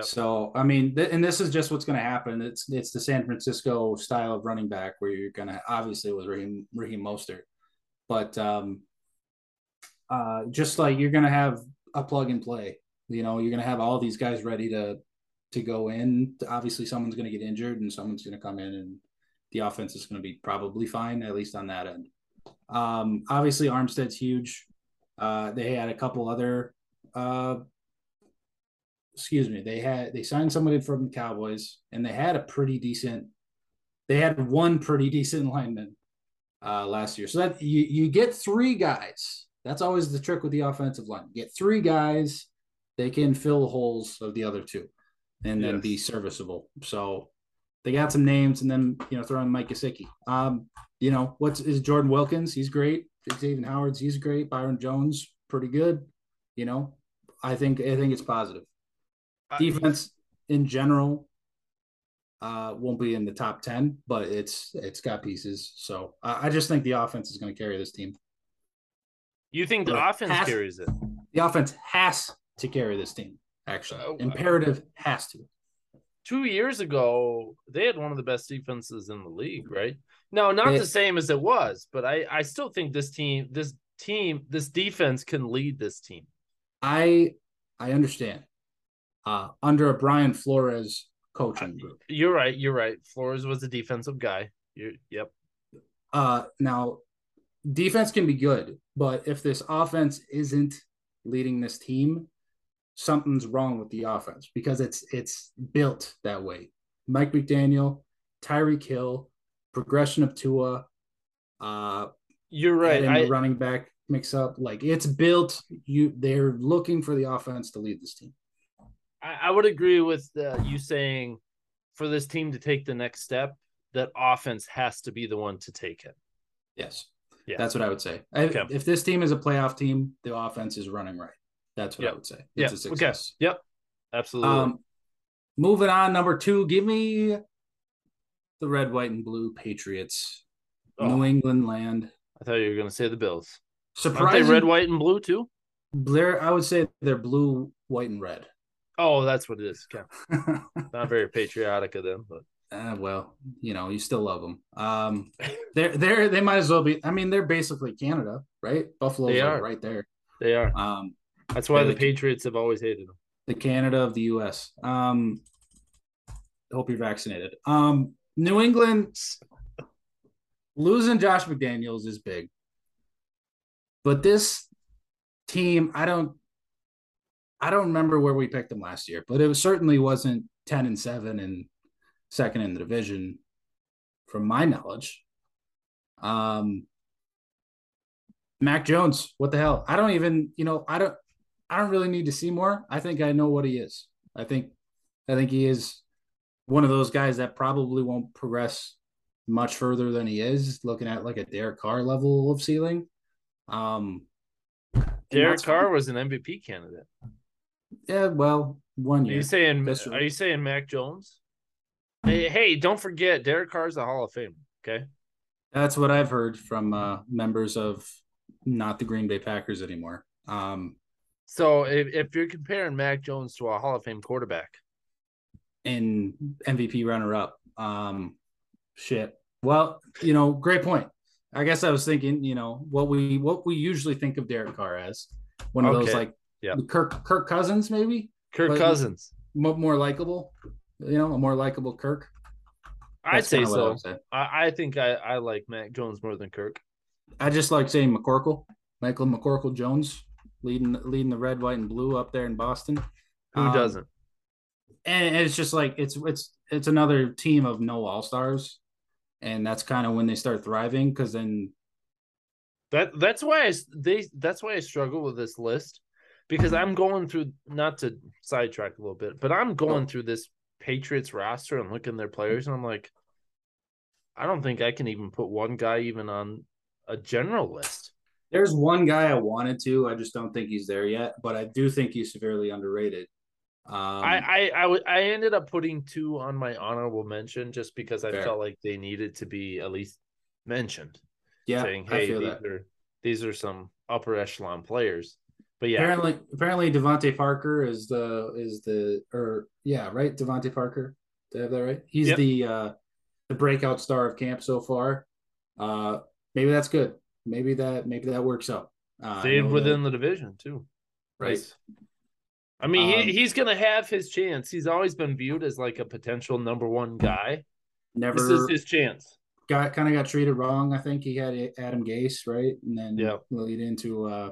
[SPEAKER 2] So I mean, th- and this is just what's going to happen. It's it's the San Francisco style of running back where you're going to obviously with Raheem Raheem Mostert, but um, uh, just like you're going to have a plug and play. You know, you're going to have all these guys ready to to go in. Obviously, someone's going to get injured and someone's going to come in, and the offense is going to be probably fine at least on that end. Um, obviously, Armstead's huge. Uh, they had a couple other uh, excuse me, they had they signed somebody from the Cowboys and they had a pretty decent they had one pretty decent lineman uh, last year. So that you you get three guys. That's always the trick with the offensive line. get three guys, they can fill the holes of the other two and then yes. be serviceable. So they got some names and then you know throw in Mike Gesicki. Um, you know, what's is Jordan Wilkins? He's great. Xavier Howard's he's great. Byron Jones, pretty good. You know, I think I think it's positive defense in general uh, won't be in the top 10 but it's it's got pieces. So i, I just think the offense is going to carry this team.
[SPEAKER 1] You think the offense has, carries it?
[SPEAKER 2] The offense has to carry this team actually. Uh, imperative has to.
[SPEAKER 1] Two years ago they had one of the best defenses in the league right? No not it, the same as it was but i i still think this team this team this defense can lead this team.
[SPEAKER 2] I i understand uh, under a Brian Flores coaching group.
[SPEAKER 1] You're right. You're right. Flores was a defensive guy. You're, yep.
[SPEAKER 2] Uh, now, defense can be good, but if this offense isn't leading this team, something's wrong with the offense because it's it's built that way. Mike McDaniel, Tyreek Hill, progression of Tua. Uh,
[SPEAKER 1] You're right.
[SPEAKER 2] I, running back mix up like it's built. You they're looking for the offense to lead this team.
[SPEAKER 1] I, I would agree with uh, you saying for this team to take the next step, that offense has to be the one to take it.
[SPEAKER 2] Yes. Yeah. That's what I would say. Okay. If this team is a playoff team, the offense is running right. That's what yep. I would say. It's
[SPEAKER 1] yep. a success. Okay. Yep. Absolutely. Um,
[SPEAKER 2] moving on, number two, give me the red, white, and blue Patriots. Oh. New England land.
[SPEAKER 1] I thought you were going to say the Bills. Surprising. red, white, and blue too?
[SPEAKER 2] Blair, I would say they're blue, white, and red.
[SPEAKER 1] Oh, that's what it is. Okay. [laughs] Not very patriotic of them, but
[SPEAKER 2] uh, well, you know, you still love them. Um, [laughs] they're they're they might as well be. I mean, they're basically Canada, right? Buffalo's like right there.
[SPEAKER 1] They are. Um, that's why the, the Patriots have always hated them.
[SPEAKER 2] The Canada of the U.S. Um, hope you're vaccinated. Um, New England losing Josh McDaniels is big, but this team, I don't I don't remember where we picked them last year, but it was, certainly wasn't 10 and 7 and second in the division from my knowledge. Um Mac Jones, what the hell? I don't even, you know, I don't I don't really need to see more. I think I know what he is. I think I think he is one of those guys that probably won't progress much further than he is, looking at like a Derek Carr level of ceiling. Um,
[SPEAKER 1] Derek Carr was an MVP candidate.
[SPEAKER 2] Yeah, well, one year.
[SPEAKER 1] Are you saying are you saying Mac Jones? Hey, hey, don't forget Derek Carr's a Hall of Fame. Okay.
[SPEAKER 2] That's what I've heard from uh, members of not the Green Bay Packers anymore. Um,
[SPEAKER 1] so if, if you're comparing Mac Jones to a Hall of Fame quarterback
[SPEAKER 2] and MVP runner up, um, shit. Well, you know, great point. I guess I was thinking, you know, what we what we usually think of Derek Carr as one of okay. those like yeah. Kirk Kirk Cousins maybe.
[SPEAKER 1] Kirk Cousins.
[SPEAKER 2] More, more likable, you know, a more likable Kirk.
[SPEAKER 1] I'd say so. I, I, think I, I like Mac Jones more than Kirk.
[SPEAKER 2] I just like saying McCorkle, Michael McCorkle Jones, leading leading the red, white, and blue up there in Boston.
[SPEAKER 1] Who um, doesn't?
[SPEAKER 2] And it's just like it's it's it's another team of no all stars, and that's kind of when they start thriving because then.
[SPEAKER 1] That that's why I they that's why I struggle with this list because I'm going through not to sidetrack a little bit, but I'm going through this Patriots roster and looking their players, and I'm like, I don't think I can even put one guy even on a general list.
[SPEAKER 2] There's one guy I wanted to, I just don't think he's there yet, but I do think he's severely underrated.
[SPEAKER 1] Um, I, I, I, I ended up putting two on my honorable mention just because I fair. felt like they needed to be at least mentioned.
[SPEAKER 2] Yeah, saying, "Hey,
[SPEAKER 1] these that. are these are some upper echelon players." But yeah,
[SPEAKER 2] apparently, apparently DeVante Parker is the is the or yeah, right? DeVante Parker. Did I have that right? He's yep. the uh the breakout star of camp so far. Uh maybe that's good. Maybe that maybe that works out.
[SPEAKER 1] Uh, Stayed within that, the division too.
[SPEAKER 2] Right.
[SPEAKER 1] I mean, um, he, he's gonna have his chance. He's always been viewed as like a potential number one guy.
[SPEAKER 2] Never
[SPEAKER 1] this is his chance.
[SPEAKER 2] Got kind of got treated wrong. I think he had Adam Gase, right? And then yeah, lead into uh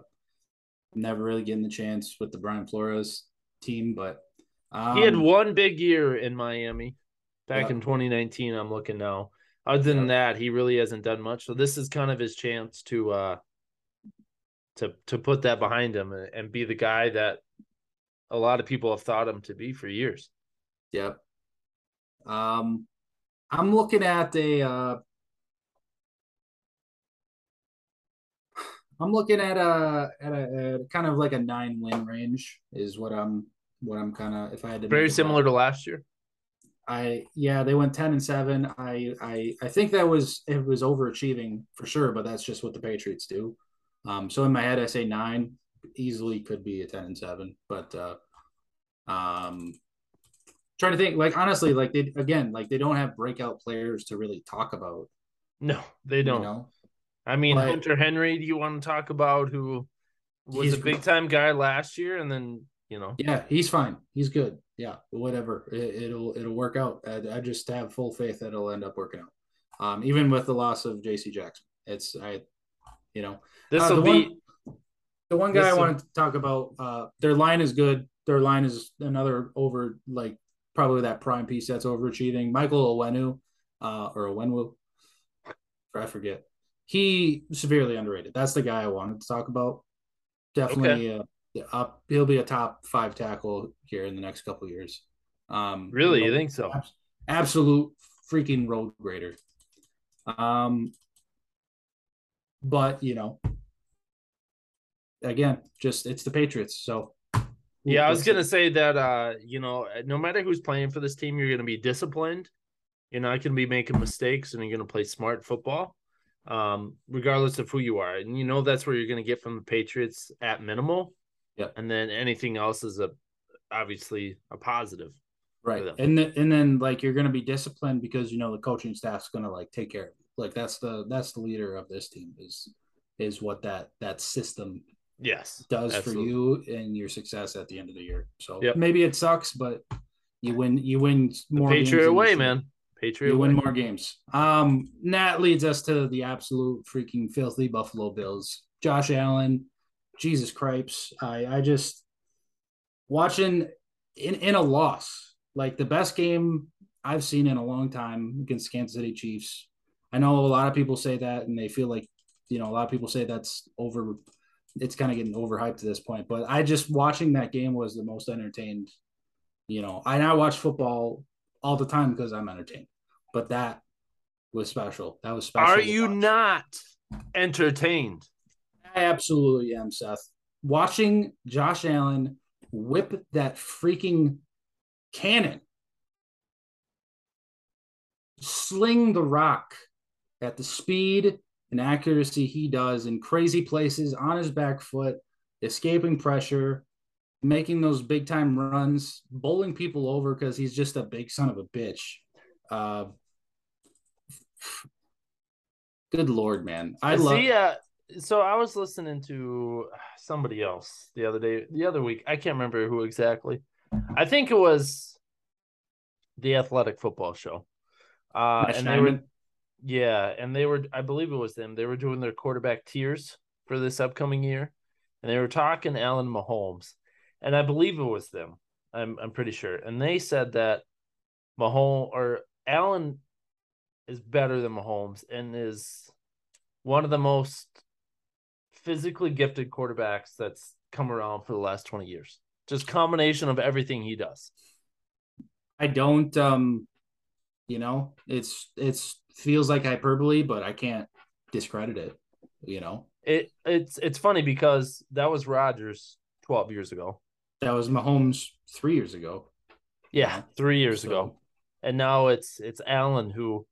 [SPEAKER 2] never really getting the chance with the Brian Flores team, but
[SPEAKER 1] um, he had um, one big year in Miami back yeah. in 2019. I'm looking now. Other than yeah. that, he really hasn't done much. So this is kind of his chance to uh to to put that behind him and be the guy that a lot of people have thought him to be for years.
[SPEAKER 2] Yep. Um I'm looking at a uh I'm looking at a at a, a kind of like a nine win range is what I'm what I'm kind of if I had to
[SPEAKER 1] very similar to last year.
[SPEAKER 2] I yeah they went ten and seven. I I I think that was it was overachieving for sure, but that's just what the Patriots do. Um, so in my head I say nine easily could be a ten and seven, but uh, um, trying to think like honestly like they again like they don't have breakout players to really talk about.
[SPEAKER 1] No, they don't. You know? I mean, but, Hunter Henry, do you want to talk about who was a big time guy last year and then, you know?
[SPEAKER 2] Yeah, he's fine. He's good. Yeah, whatever. It, will it'll work out. I, I, just have full faith that it'll end up working out. Um, even with the loss of JC Jackson. It's I you know.
[SPEAKER 1] This will uh, be
[SPEAKER 2] one, the one guy I wanted to talk about, uh, their line is good. Their line is another over like probably that prime piece that's overachieving. Michael Onwenu, uh, or Onwenu, I forget he severely underrated. That's the guy I wanted to talk about. Definitely, okay. uh, up. He'll be a top five tackle here in the next couple years. Um,
[SPEAKER 1] really, you, know, you think so?
[SPEAKER 2] Absolute freaking road grader. Um, but you know, again, just it's the Patriots. So,
[SPEAKER 1] yeah, I was gonna say that. Uh, you know, no matter who's playing for this team, you're gonna be disciplined. You're not gonna be making mistakes, and you're gonna play smart football um, regardless of who you are. And you know that's where you're going to get from the Patriots at minimal.
[SPEAKER 2] Yeah.
[SPEAKER 1] And then anything else is a obviously a positive.
[SPEAKER 2] Right. And then, and then like you're going to be disciplined because you know the coaching staff's going to like take care of you. Like that's the that's the leader of this team is is what that that system
[SPEAKER 1] yes
[SPEAKER 2] does absolutely. for you and your success at the end of the year. So yep. maybe it sucks, but you win you win
[SPEAKER 1] more the Patriot way, man. Patriot
[SPEAKER 2] you win more games. Um, that leads us to the absolute freaking filthy Buffalo Bills. Josh Allen, Jesus Christ. I I just watching in in a loss, like the best game I've seen in a long time against Kansas City Chiefs. I know a lot of people say that and they feel like, you know, a lot of people say that's over it's kind of getting overhyped to this point, but I just watching that game was the most entertained. You know, I now watch football all the time because I'm entertained. But that was special. That was special.
[SPEAKER 1] Are you watch. not entertained?
[SPEAKER 2] I absolutely am, Seth. Watching Josh Allen whip that freaking cannon, sling the rock at the speed and accuracy he does in crazy places on his back foot, escaping pressure, making those big time runs, bowling people over because he's just a big son of a bitch. Uh, good lord, man! I love.
[SPEAKER 1] See, uh, so I was listening to somebody else the other day, the other week. I can't remember who exactly. I think it was the Athletic Football Show. Uh, and they were, yeah, and they were. I believe it was them. They were doing their quarterback tiers for this upcoming year, and they were talking Allen Mahomes, and I believe it was them. I'm I'm pretty sure, and they said that Mahomes or Allen is better than Mahomes and is one of the most physically gifted quarterbacks that's come around for the last 20 years. Just combination of everything he does.
[SPEAKER 2] I don't um you know, it's it's feels like hyperbole, but I can't discredit it, you know.
[SPEAKER 1] It it's it's funny because that was Rodgers 12 years ago.
[SPEAKER 2] That was Mahomes 3 years ago.
[SPEAKER 1] Yeah, 3 years so. ago. And now it's it's Allen who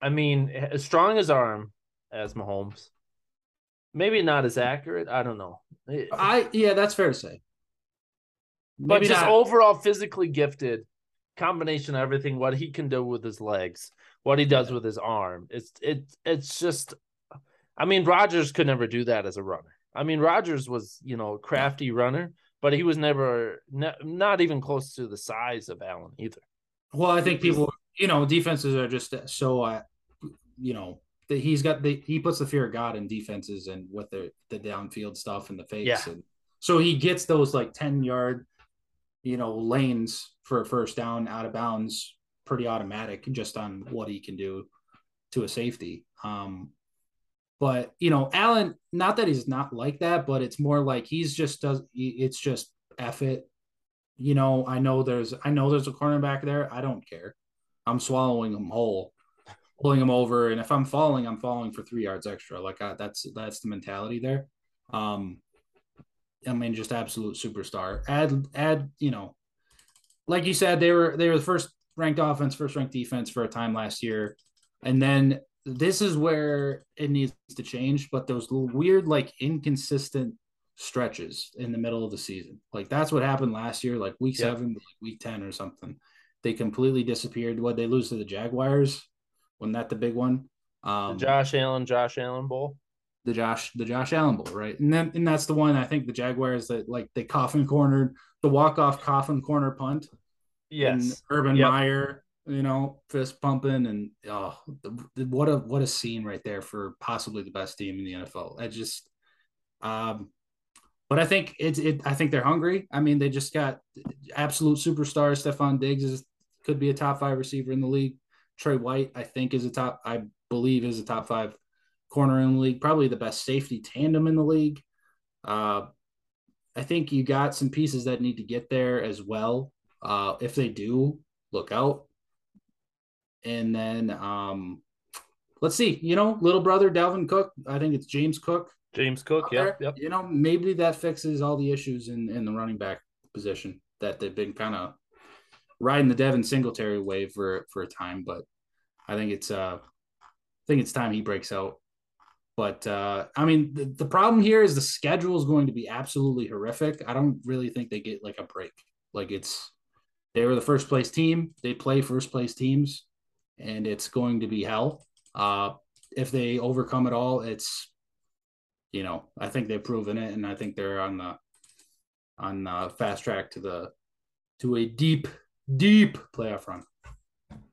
[SPEAKER 1] I mean, as strong as arm as Mahomes, maybe not as accurate. I don't know.
[SPEAKER 2] I yeah, that's fair to say.
[SPEAKER 1] Maybe but just not. overall physically gifted, combination of everything, what he can do with his legs, what he does with his arm. It's it it's just I mean, Rodgers could never do that as a runner. I mean, Rodgers was, you know, crafty runner, but he was never ne- not even close to the size of Allen either.
[SPEAKER 2] Well, I think people, you know, defenses are just so, uh, you know, that he's got the he puts the fear of God in defenses and with the the downfield stuff and the fakes, yeah. and so he gets those like ten yard, you know, lanes for a first down out of bounds, pretty automatic just on what he can do to a safety. Um, but you know, Allen, not that he's not like that, but it's more like he's just does. It's just F it you know, I know there's I know there's a cornerback there. I don't care. I'm swallowing them whole, pulling them over, and if I'm falling, I'm falling for three yards extra. Like I, that's that's the mentality there. Um, I mean, just absolute superstar. Add add you know, like you said, they were they were the first ranked offense, first ranked defense for a time last year, and then this is where it needs to change. But those weird like inconsistent stretches in the middle of the season. Like that's what happened last year, like week yep. seven, week 10 or something. They completely disappeared. What they lose to the Jaguars? Wasn't that the big one?
[SPEAKER 1] Um, the Josh Allen, Josh Allen Bowl.
[SPEAKER 2] The Josh, the Josh Allen Bowl, right? And then and that's the one I think the Jaguars that like they coffin cornered the walk off coffin corner punt.
[SPEAKER 1] Yes.
[SPEAKER 2] Urban yep. Meyer, you know, fist pumping and oh, the, what a what a scene right there for possibly the best team in the NFL. I just um but I think it's it. I think they're hungry. I mean, they just got absolute superstars. Stefon Diggs is could be a top five receiver in the league. Trey White, I think, is a top. I believe is a top five corner in the league. Probably the best safety tandem in the league. Uh, I think you got some pieces that need to get there as well. Uh, if they do, look out. And then um, let's see. You know, little brother Dalvin Cook. I think it's James Cook.
[SPEAKER 1] James Cook, yeah, yep.
[SPEAKER 2] You know, maybe that fixes all the issues in in the running back position that they've been kind of riding the Devin Singletary wave for for a time, but I think it's uh I think it's time he breaks out. But uh I mean the, the problem here is the schedule is going to be absolutely horrific. I don't really think they get like a break. Like it's they were the first place team, they play first place teams, and it's going to be hell. Uh if they overcome it all, it's you know, I think they've proven it, and I think they're on the on the fast track to the to a deep, deep playoff run.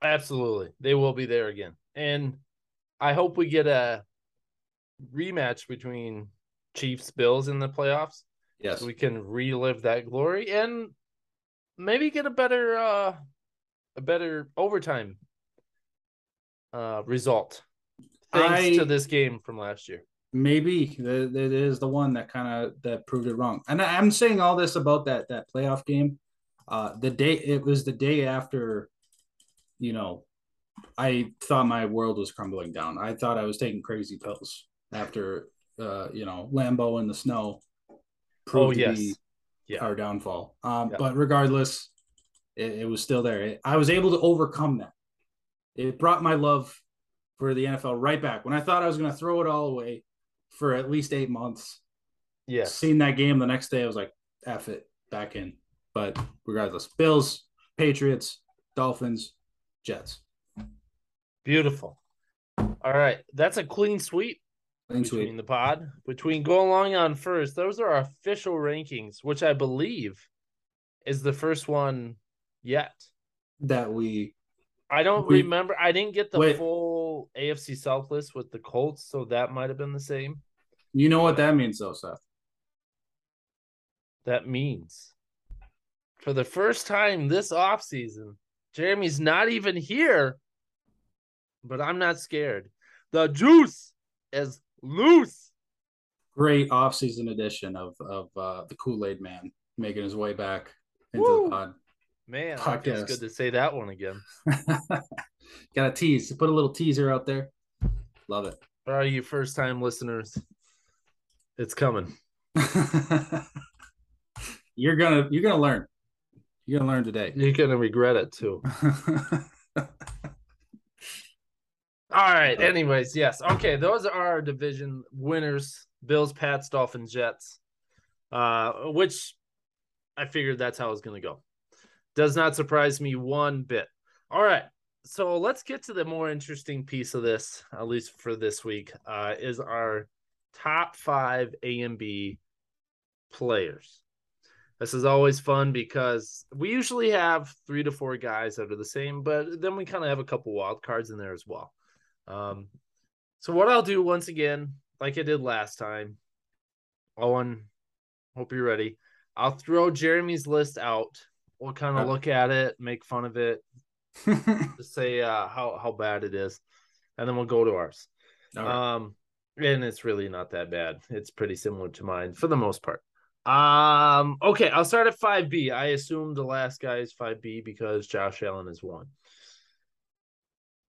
[SPEAKER 1] Absolutely, they will be there again, and I hope we get a rematch between Chiefs Bills in the playoffs.
[SPEAKER 2] Yes,
[SPEAKER 1] so we can relive that glory and maybe get a better uh a better overtime uh result thanks I, to this game from last year.
[SPEAKER 2] Maybe that is the one that kind of that proved it wrong. And I'm saying all this about that that playoff game. Uh, the day it was the day after you know, I thought my world was crumbling down. I thought I was taking crazy pills after, uh, you know, Lambeau in the snow proved oh, yes. to be yeah. our downfall. Um, yeah. But regardless, it, it, was still there. It, I was able to overcome that. It brought my love for the NFL right back. When I thought I was going to throw it all away for at least eight months, yeah, seeing that game the next day, I was like, "F it, back in." But regardless, Bills, Patriots, Dolphins, Jets.
[SPEAKER 1] Beautiful. All right, that's a clean sweep clean between sweep. the pod. Between Going Long on First, those are our official rankings, which I believe is the first one yet
[SPEAKER 2] that we.
[SPEAKER 1] I don't we, remember. I didn't get the wait. full AFC South list with the Colts, so that might have been the same.
[SPEAKER 2] You know what that means, though, Seth.
[SPEAKER 1] That means for the first time this offseason, Jeremy's not even here but I'm not scared. The juice is loose.
[SPEAKER 2] Great off-season edition of of uh, the Kool Aid Man making his way back into Woo! the pod.
[SPEAKER 1] Man, podcast. feels good to say that one again. [laughs]
[SPEAKER 2] Got a tease. Put a little teaser out there. Love it.
[SPEAKER 1] For all you first time listeners, it's coming. [laughs]
[SPEAKER 2] you're gonna you're gonna learn. You're gonna learn today.
[SPEAKER 1] You're gonna regret it too. [laughs] All right. Anyways, yes. Okay, those are our division winners: Bills, Pats, Dolphins, Jets. Uh, which I figured that's how it's going to go. Does not surprise me one bit. All right. So let's get to the more interesting piece of this, at least for this week, uh, is our top five A and B players. This is always fun because we usually have three to four guys that are the same, but then we kind of have a couple wild cards in there as well. Um, so what I'll do once again, like I did last time, Owen, hope you're ready. I'll throw Jeremy's list out. We'll kind of look at it, make fun of it, [laughs] just say uh, how how bad it is, and then we'll go to ours. Right. Um, and it's really not that bad. It's pretty similar to mine for the most part. Um, okay, I'll start at five B. I assume the last guy is five B because Josh Allen is one.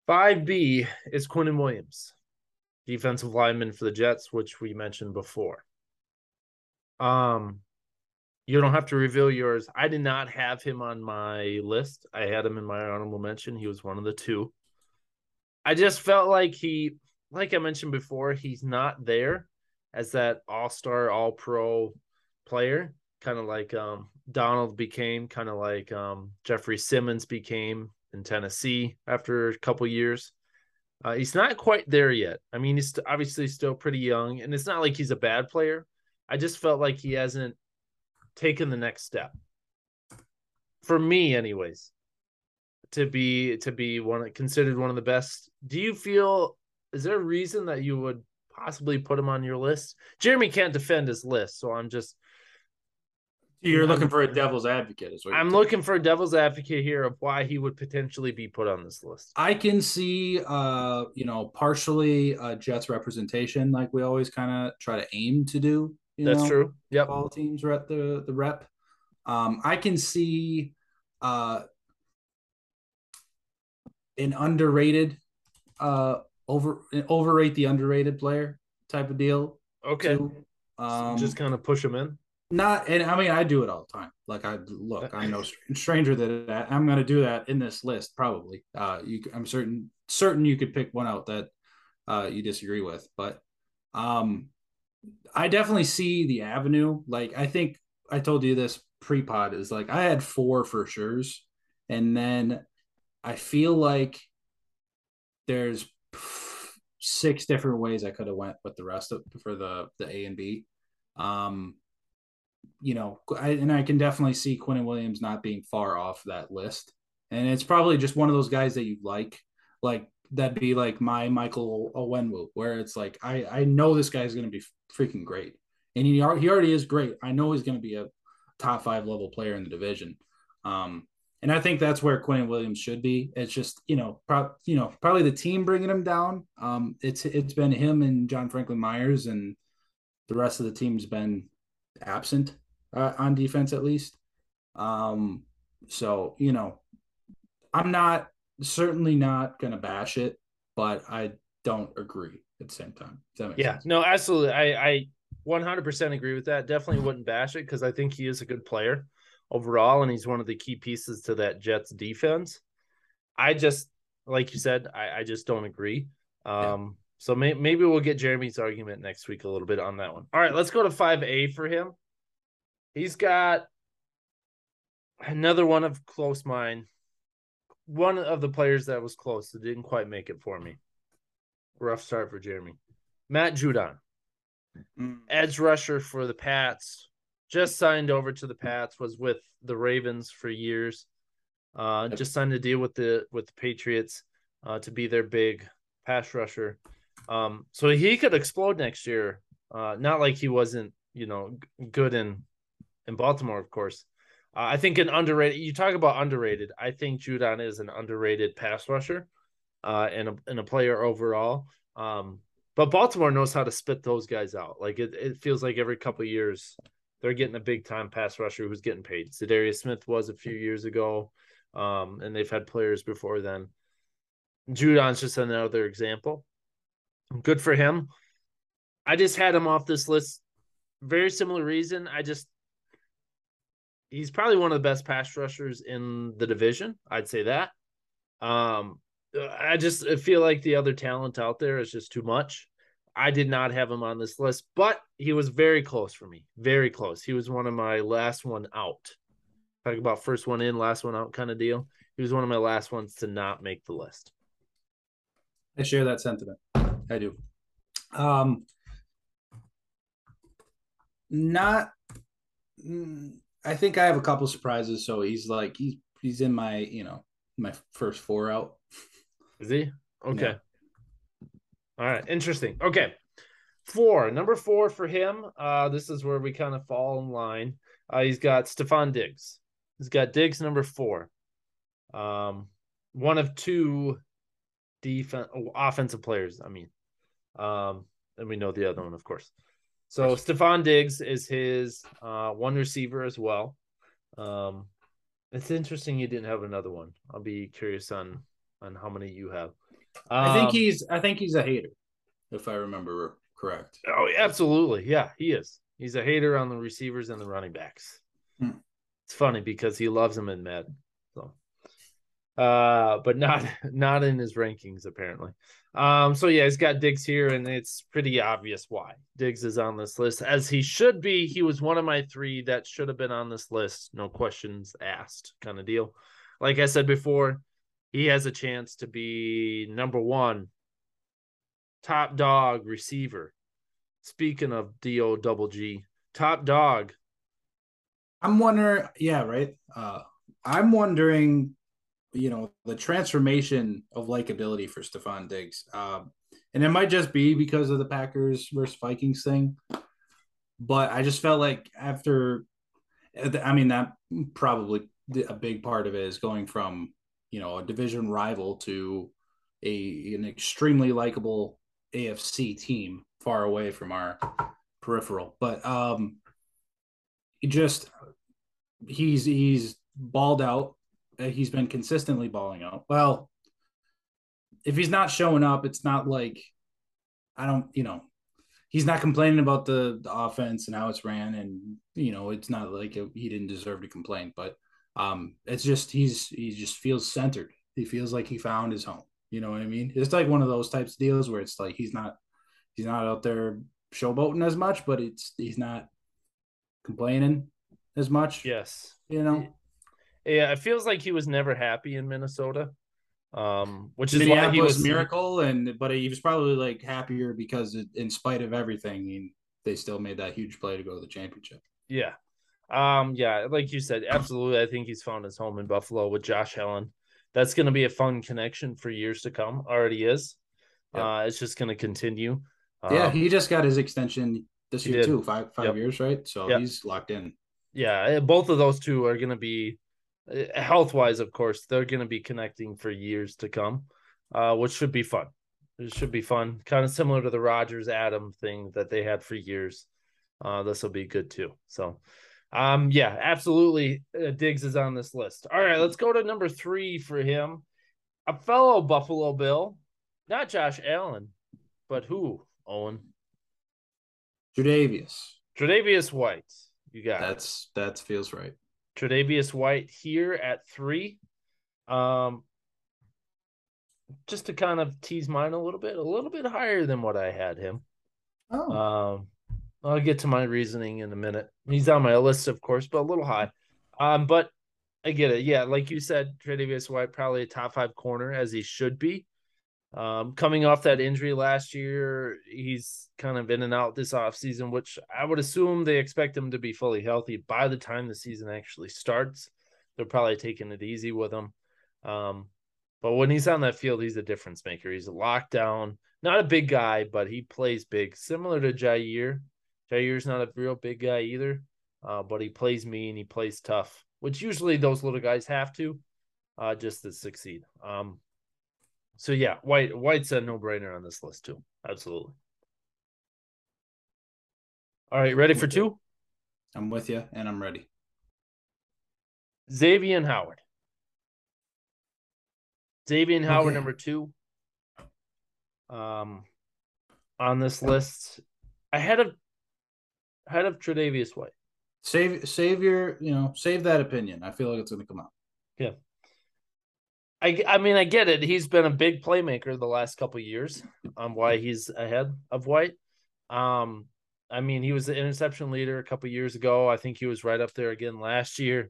[SPEAKER 1] 5B is Quinnen Williams, defensive lineman for the Jets, which we mentioned before. Um, you don't have to reveal yours. I did not have him on my list. I had him in my honorable mention. He was one of the two. I just felt like he, like I mentioned before, he's not there as that all star, all pro player, kind of like um, Donald became, kind of like um, Jeffery Simmons became in Tennessee after a couple years. Uh, he's not quite there yet. I mean, he's obviously still pretty young, and it's not like he's a bad player. I just felt like he hasn't taken the next step. For me, anyways, to be to be one considered one of the best. Do you feel is there a reason that you would possibly put him on your list? Jeremy can't defend his list, so I'm just
[SPEAKER 2] you're looking for a devil's advocate, is what
[SPEAKER 1] I'm looking for a devil's advocate here of why he would potentially be put on this list.
[SPEAKER 2] I can see, uh, you know, partially uh, Jets representation, like we always kind of try to aim to do.
[SPEAKER 1] That's know, true. Yep,
[SPEAKER 2] all teams are at the the rep. Um, I can see uh, an underrated, uh, over overrate the underrated player type of deal.
[SPEAKER 1] Okay, um, so just kind of push him in
[SPEAKER 2] not and i mean i do it all the time. Like i look i'm no [laughs] stranger than that i'm going to do that in this list probably. Uh you i'm certain certain you could pick one out that uh you disagree with but um i definitely see the avenue. Like i think i told you this pre-pod is like i had four for sure's and then i feel like there's six different ways i could have went with the rest of for the the a and b. Um you know, I, and I can definitely see Quinnen Williams not being far off that list. And it's probably just one of those guys that you like, like that'd be like my Michael Onwenu, where it's like I I know this guy's going to be freaking great, and he he already is great. I know he's going to be a top five level player in the division. Um, and I think that's where Quinnen Williams should be. It's just you know, pro- you know, probably the team bringing him down. Um, it's it's been him and John Franklin Myers, and the rest of the team's been absent uh, on defense at least. Um, so you know, I'm not certainly not gonna bash it, but I don't agree at the same time.
[SPEAKER 1] yeah,
[SPEAKER 2] sense?
[SPEAKER 1] no, absolutely. I I 100% agree with that. Definitely wouldn't bash it because I think he is a good player overall, and he's one of the key pieces to that Jets defense. I just, like you said, I, I just don't agree. Um, yeah. So may, maybe we'll get Jeremy's argument next week a little bit on that one. All right, let's go to 5A for him. He's got another one of close mine. One of the players that was close that didn't quite make it for me. Rough start for Jeremy. Matt Judon, mm. edge rusher for the Pats, just signed over to the Pats. Was with the Ravens for years. Uh, just signed a deal with the with the Patriots uh, to be their big pass rusher. Um, so he could explode next year. Uh, not like he wasn't, you know, good in in Baltimore, of course. Uh, I think an underrated. You talk about underrated. I think Judon is an underrated pass rusher, uh, and a and a player overall. Um, but Baltimore knows how to spit those guys out. Like it, it feels like every couple years they're getting a big time pass rusher who's getting paid. Za'Darius Smith was a few years ago, um, and they've had players before then. Judon's just another example. Good for him. I just had him off this list. Very similar reason. I just he's probably one of the best pass rushers in the division. I'd say that. Um, I just feel like the other talent out there is just too much. I did not have him on this list, but he was very close for me. Very close. He was one of my last one out. Talk about first one in, last one out kind of deal. He was one of my last ones to not make the list.
[SPEAKER 2] I share that sentiment. I do. Um, not. I think I have a couple surprises. So he's like he's he's in my you know my first four out.
[SPEAKER 1] Is he okay? Yeah. All right, interesting. Okay, four number four for him. Uh, this is where we kind of fall in line. Uh, he's got Stefon Diggs. He's got Diggs number four. Um, one of two defense offensive players. I mean, um, and we know the other one, of course. So Stefon Diggs is his uh, one receiver as well. Um, it's interesting you didn't have another one. I'll be curious on on how many you have.
[SPEAKER 2] Um, I think um, he's I think he's a hater, if I remember correct.
[SPEAKER 1] Oh, absolutely. Yeah, he is. He's a hater on the receivers and the running backs. Hmm. It's funny because he loves them in Madden. So uh, but not [laughs] not in his rankings apparently. Um, so yeah, he's got Diggs here, and it's pretty obvious why Diggs is on this list, as he should be. He was one of my three that should have been on this list, no questions asked, kind of deal. Like I said before, he has a chance to be number one, top dog receiver. Speaking of Do double G, top dog.
[SPEAKER 2] I'm wondering, yeah, right. Uh, I'm wondering you know the transformation of likability for Stefon Diggs. Um, and it might just be because of the Packers versus Vikings thing, but I just felt like after, I mean that probably a big part of it is going from you know a division rival to a an extremely likable AFC team far away from our peripheral. But um, he just he's he's balled out he's been consistently balling out. Well, if he's not showing up, it's not like I don't, you know, he's not complaining about the, the offense and how it's ran, and you know, it's not like it, he didn't deserve to complain, but um, it's just he's he just feels centered. He feels like he found his home. You know what I mean? It's like one of those types of deals where it's like he's not he's not out there showboating as much, but it's he's not complaining as much.
[SPEAKER 1] Yes.
[SPEAKER 2] You know?
[SPEAKER 1] Yeah, it feels like he was never happy in Minnesota. Um, which is why he was
[SPEAKER 2] miracle, and but he was probably like happier because it, in spite of everything, he, they still made that huge play to go to the championship.
[SPEAKER 1] Yeah, um, yeah, like you said, absolutely. I think he's found his home in Buffalo with Josh Allen. That's going to be a fun connection for years to come. Already is. Uh, it's just going to continue.
[SPEAKER 2] Yeah, um, he just got his extension this year did. too, five five yep. years, right? So yep. he's locked in.
[SPEAKER 1] Yeah, both of those two are going to be health wise, of course, they're going to be connecting for years to come, uh, which should be fun. It should be fun, kind of similar to the Rodgers Adam thing that they had for years. Uh, this will be good too. So, um, yeah, absolutely. Uh, Diggs is on this list. All right, let's go to number three for him. a fellow Buffalo Bill, not Josh Allen, but who? Owen.
[SPEAKER 2] Tre'Davious.
[SPEAKER 1] Tre'Davious White. You got
[SPEAKER 2] that's it. that feels right.
[SPEAKER 1] Tre'Davious White here at three. Um, just to kind of tease mine a little bit, a little bit higher than what I had him.
[SPEAKER 2] Oh.
[SPEAKER 1] Um, I'll get to my reasoning in a minute. He's on my list, of course, but a little high. Um, but I get it. Yeah, like you said, Tre'Davious White probably a top five corner as he should be. Um, coming off that injury last year, he's kind of in and out this offseason, which I would assume they expect him to be fully healthy by the time the season actually starts. They're probably taking it easy with him. Um, but when he's on that field, he's a difference maker. He's a lockdown, not a big guy, but he plays big, similar to Jaire. Jaire's not a real big guy either, uh, but he plays mean, he plays tough, which usually those little guys have to, uh, just to succeed. Um, so yeah, White White's a no brainer on this list too. Absolutely. All right, ready for two?
[SPEAKER 2] I'm with you, and I'm ready.
[SPEAKER 1] Xavier Howard. Xavier Howard, okay. number two. Um, on this list, ahead of ahead of Tre'Davious White.
[SPEAKER 2] Save save your, you know, save that opinion. I feel like it's going to come out.
[SPEAKER 1] Yeah. I, I mean, I get it. He's been a big playmaker the last couple years on why he's ahead of White. Um, I mean, he was the interception leader a couple years ago. I think he was right up there again last year.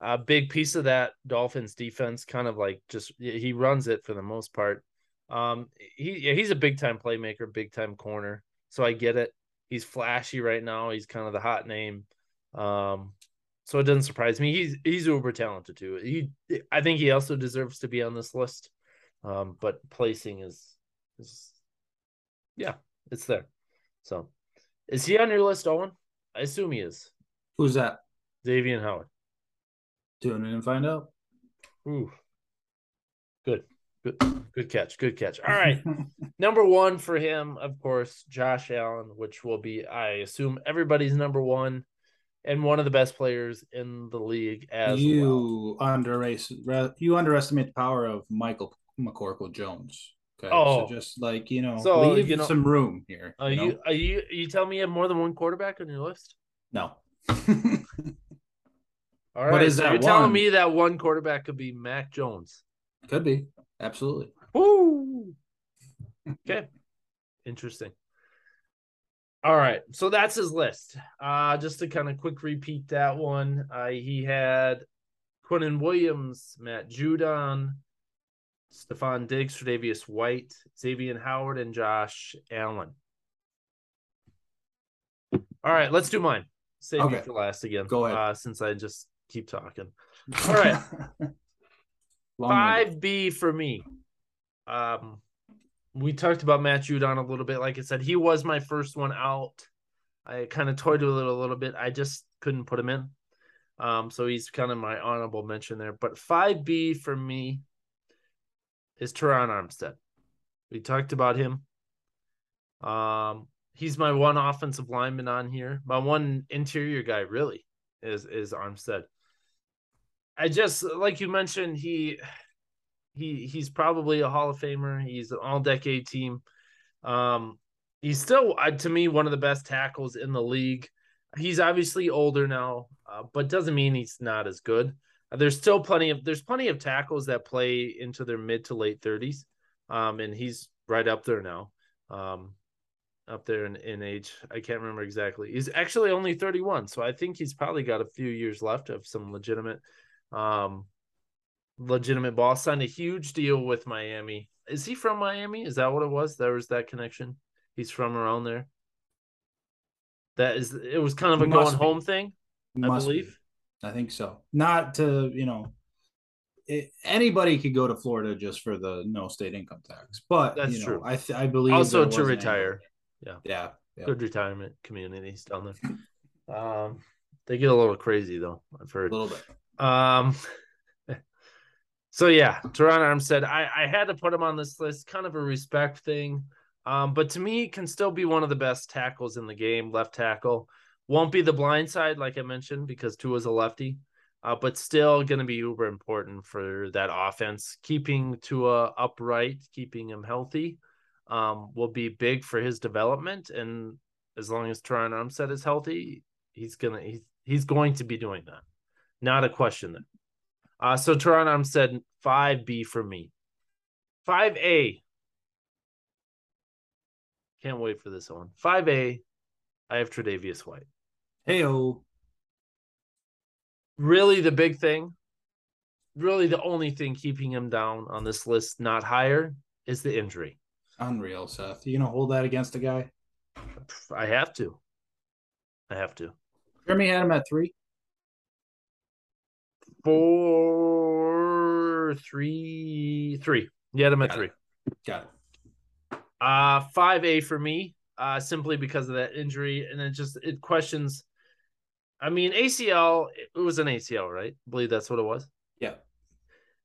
[SPEAKER 1] A big piece of that Dolphins defense, kind of like just he runs it for the most part. Um, he he's a big time playmaker, big time corner. So I get it. He's flashy right now. He's kind of the hot name. Um, so it doesn't surprise me. He's he's uber talented too. He I think he also deserves to be on this list. Um, but placing is is yeah, it's there. So is he on your list, Owen? I assume he is.
[SPEAKER 2] Who's that?
[SPEAKER 1] Xavier Howard.
[SPEAKER 2] Tune in and find out.
[SPEAKER 1] Ooh. Good. Good good catch. Good catch. All right. [laughs] number one for him, of course, Josh Allen, which will be, I assume, everybody's number one and one of the best players in the league as
[SPEAKER 2] you well. underestimate you underestimate the power of Michael McCorkle Jones. Okay, oh, so just like you know, so, leave you know, some room here.
[SPEAKER 1] Are you, you are uh, you you tell me you have more than one quarterback on your list?
[SPEAKER 2] No. [laughs]
[SPEAKER 1] All right, what is so that you're one? telling me that one quarterback could be Mac Jones?
[SPEAKER 2] Could be, absolutely.
[SPEAKER 1] Woo. [laughs] Okay, interesting. All right, so that's his list. Uh, just to kind of quick repeat that one, uh, he had Quinnen Williams, Matt Judon, Stefon Diggs, Tre'Davious White, Xavier Howard, and Josh Allen. All right, let's do mine. Save okay. me for last again.
[SPEAKER 2] Go ahead.
[SPEAKER 1] Uh, since I just keep talking. All right. [laughs] Five B for me. Um, we talked about Matt Judon a little bit. Like I said, he was my first one out. I kind of toyed with it a little bit. I just couldn't put him in. Um, so he's kind of my honorable mention there. But 5B for me is Terron Armstead. We talked about him. Um, he's my one offensive lineman on here. My one interior guy really is is Armstead. I just like you mentioned, he he he's probably a Hall of Famer. He's an all decade team. Um, he's still uh, to me one of the best tackles in the league. He's obviously older now, uh, but doesn't mean he's not as good. Uh, there's still plenty of there's plenty of tackles that play into their mid to late 30s, um, and he's right up there now, um, up there in, in age. I can't remember exactly. He's actually only 31, so I think he's probably got a few years left of some legitimate um, legitimate ball. Signed a huge deal with Miami. Is he from Miami? Is that what it was? There was that connection. He's from around there. That is, it was kind of a going be. home thing, I Must believe.
[SPEAKER 2] Be. I think so. Not to you know, it, anybody could go to Florida just for the no state income tax, but that's you know, true. I th- I believe
[SPEAKER 1] also to retire.
[SPEAKER 2] Yeah. yeah,
[SPEAKER 1] yeah, good retirement communities down there. [laughs] Um, they get a little crazy though. I've heard
[SPEAKER 2] a little bit.
[SPEAKER 1] Um, so yeah, Terron Armstead, I, I had to put him on this list, kind of a respect thing. Um, but to me, can still be one of the best tackles in the game, left tackle. Won't be the blind side, like I mentioned, because Tua's a lefty. uh, but still going to be uber important for that offense. Keeping Tua upright, keeping him healthy, um, will be big for his development. And as long as Terron Armstead is healthy, he's gonna he's he's going to be doing that. Not a question there. Uh, so Terron said five B for me. Five A. Can't wait for this one. Five A. I have Tre'Davious White.
[SPEAKER 2] Heyo
[SPEAKER 1] really the big thing, really the only thing keeping him down on this list, not higher, is the injury.
[SPEAKER 2] Unreal, Seth. You gonna hold that against a guy?
[SPEAKER 1] I have to. I have to.
[SPEAKER 2] Jeremy had him at three.
[SPEAKER 1] Four, three, three. You had him at
[SPEAKER 2] Got
[SPEAKER 1] three.
[SPEAKER 2] It. Got it.
[SPEAKER 1] Uh five A for me, uh, simply because of that injury, and it just it questions I mean, ACL, it was an ACL, right? I believe that's what it was.
[SPEAKER 2] Yeah.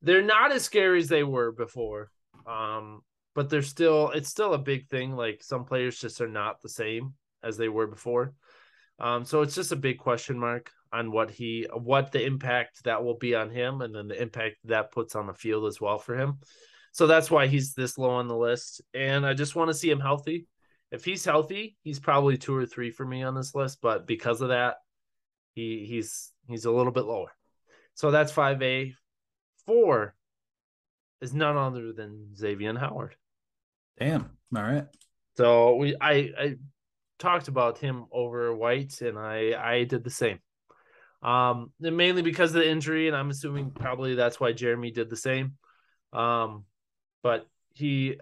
[SPEAKER 1] They're not as scary as they were before. Um, but they're still it's still a big thing. Like some players just are not the same as they were before. Um, so it's just a big question mark on what he what the impact that will be on him and then the impact that puts on the field as well for him. So that's why he's this low on the list. And I just want to see him healthy. If he's healthy, he's probably two or three for me on this list. But because of that, he he's he's a little bit lower. So that's 5A. Four is none other than Xavier Howard.
[SPEAKER 2] Damn. All right.
[SPEAKER 1] So we I I talked about him over White and I I did the same. Um mainly because of the injury, and I'm assuming probably that's why Jeremy did the same. Um but he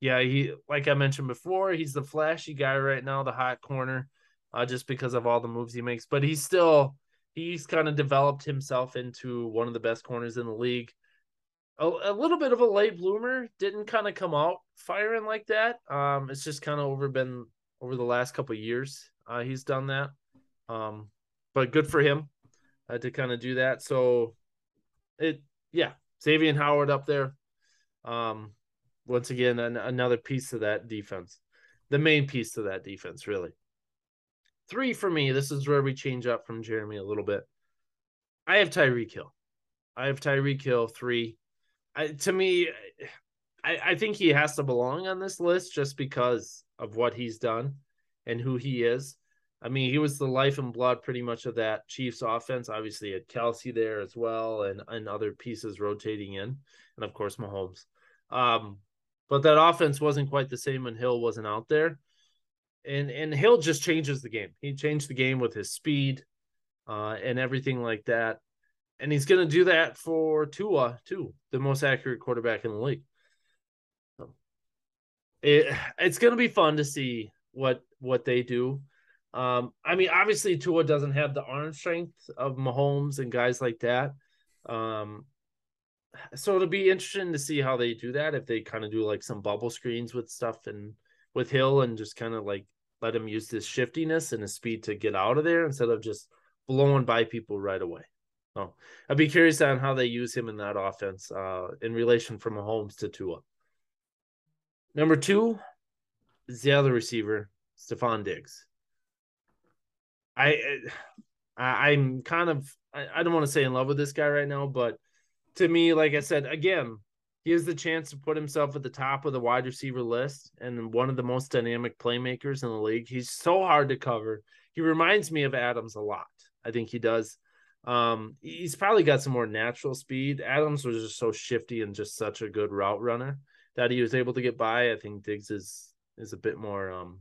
[SPEAKER 1] yeah, he like I mentioned before, he's the flashy guy right now, the hot corner uh, just because of all the moves he makes. But he's still he's kind of developed himself into one of the best corners in the league. A, a little bit of a late bloomer, didn't kind of come out firing like that. Um, it's just kind of over been over the last couple years. Uh, he's done that. Um, but good for him uh, to kind of do that. So it, yeah, Xavier Howard up there. Um, once again, an, another piece of that defense, the main piece of that defense, really. Three for me. This is where we change up from Jeremy a little bit. I have Tyreek Hill. I have Tyreek Hill three. I, to me, I, I think he has to belong on this list just because of what he's done and who he is. I mean, he was the life and blood pretty much of that Chiefs offense. Obviously, had Kelsey there as well and, and other pieces rotating in. And of course, Mahomes. Um, but that offense wasn't quite the same when Hill wasn't out there and and Hill just changes the game. He changed the game with his speed, uh, and everything like that. And he's going to do that for Tua too, the most accurate quarterback in the league. It it's going to be fun to see what what they do. Um, I mean, obviously Tua doesn't have the arm strength of Mahomes and guys like that. Um, so it'll be interesting to see how they do that if they kind of do like some bubble screens with stuff and with Hill and just kind of like let him use his shiftiness and his speed to get out of there instead of just blowing by people right away. So I'd be curious on how they use him in that offense uh, in relation from Mahomes to Tua. Number two is the other receiver, Stefon Diggs. I, I I'm kind of I, I don't want to say in love with this guy right now, but to me, like I said, again, he has the chance to put himself at the top of the wide receiver list and one of the most dynamic playmakers in the league. He's so hard to cover. He reminds me of Adams a lot. I think he does. Um, he's probably got some more natural speed. Adams was just so shifty and just such a good route runner that he was able to get by. I think Diggs is is a bit more um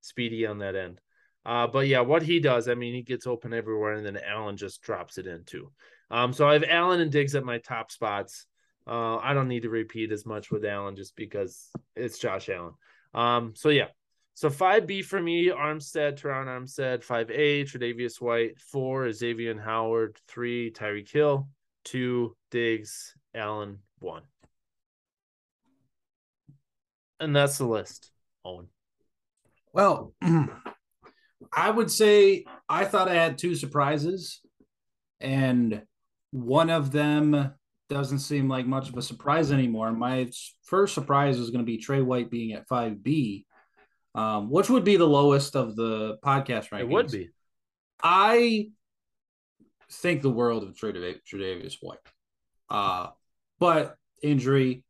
[SPEAKER 1] speedy on that end. Uh, but yeah, what he does, I mean, he gets open everywhere, and then Allen just drops it in too. Um, so I have Allen and Diggs at my top spots. Uh, I don't need to repeat as much with Allen just because it's Josh Allen. Um, so yeah. So 5B for me, Armstead, Terron Armstead, 5A, Tre'Davious White, four, Xavier Howard, three, Tyreek Hill, two, Diggs, Allen, one. And that's the list, Owen.
[SPEAKER 2] Well, [clears throat] I would say I thought I had two surprises, and one of them doesn't seem like much of a surprise anymore. My first surprise is going to be Tre White being at 5B, um, which would be the lowest of the podcast rankings.
[SPEAKER 1] It would be.
[SPEAKER 2] I think the world of Tre'Davious White. Uh, but injury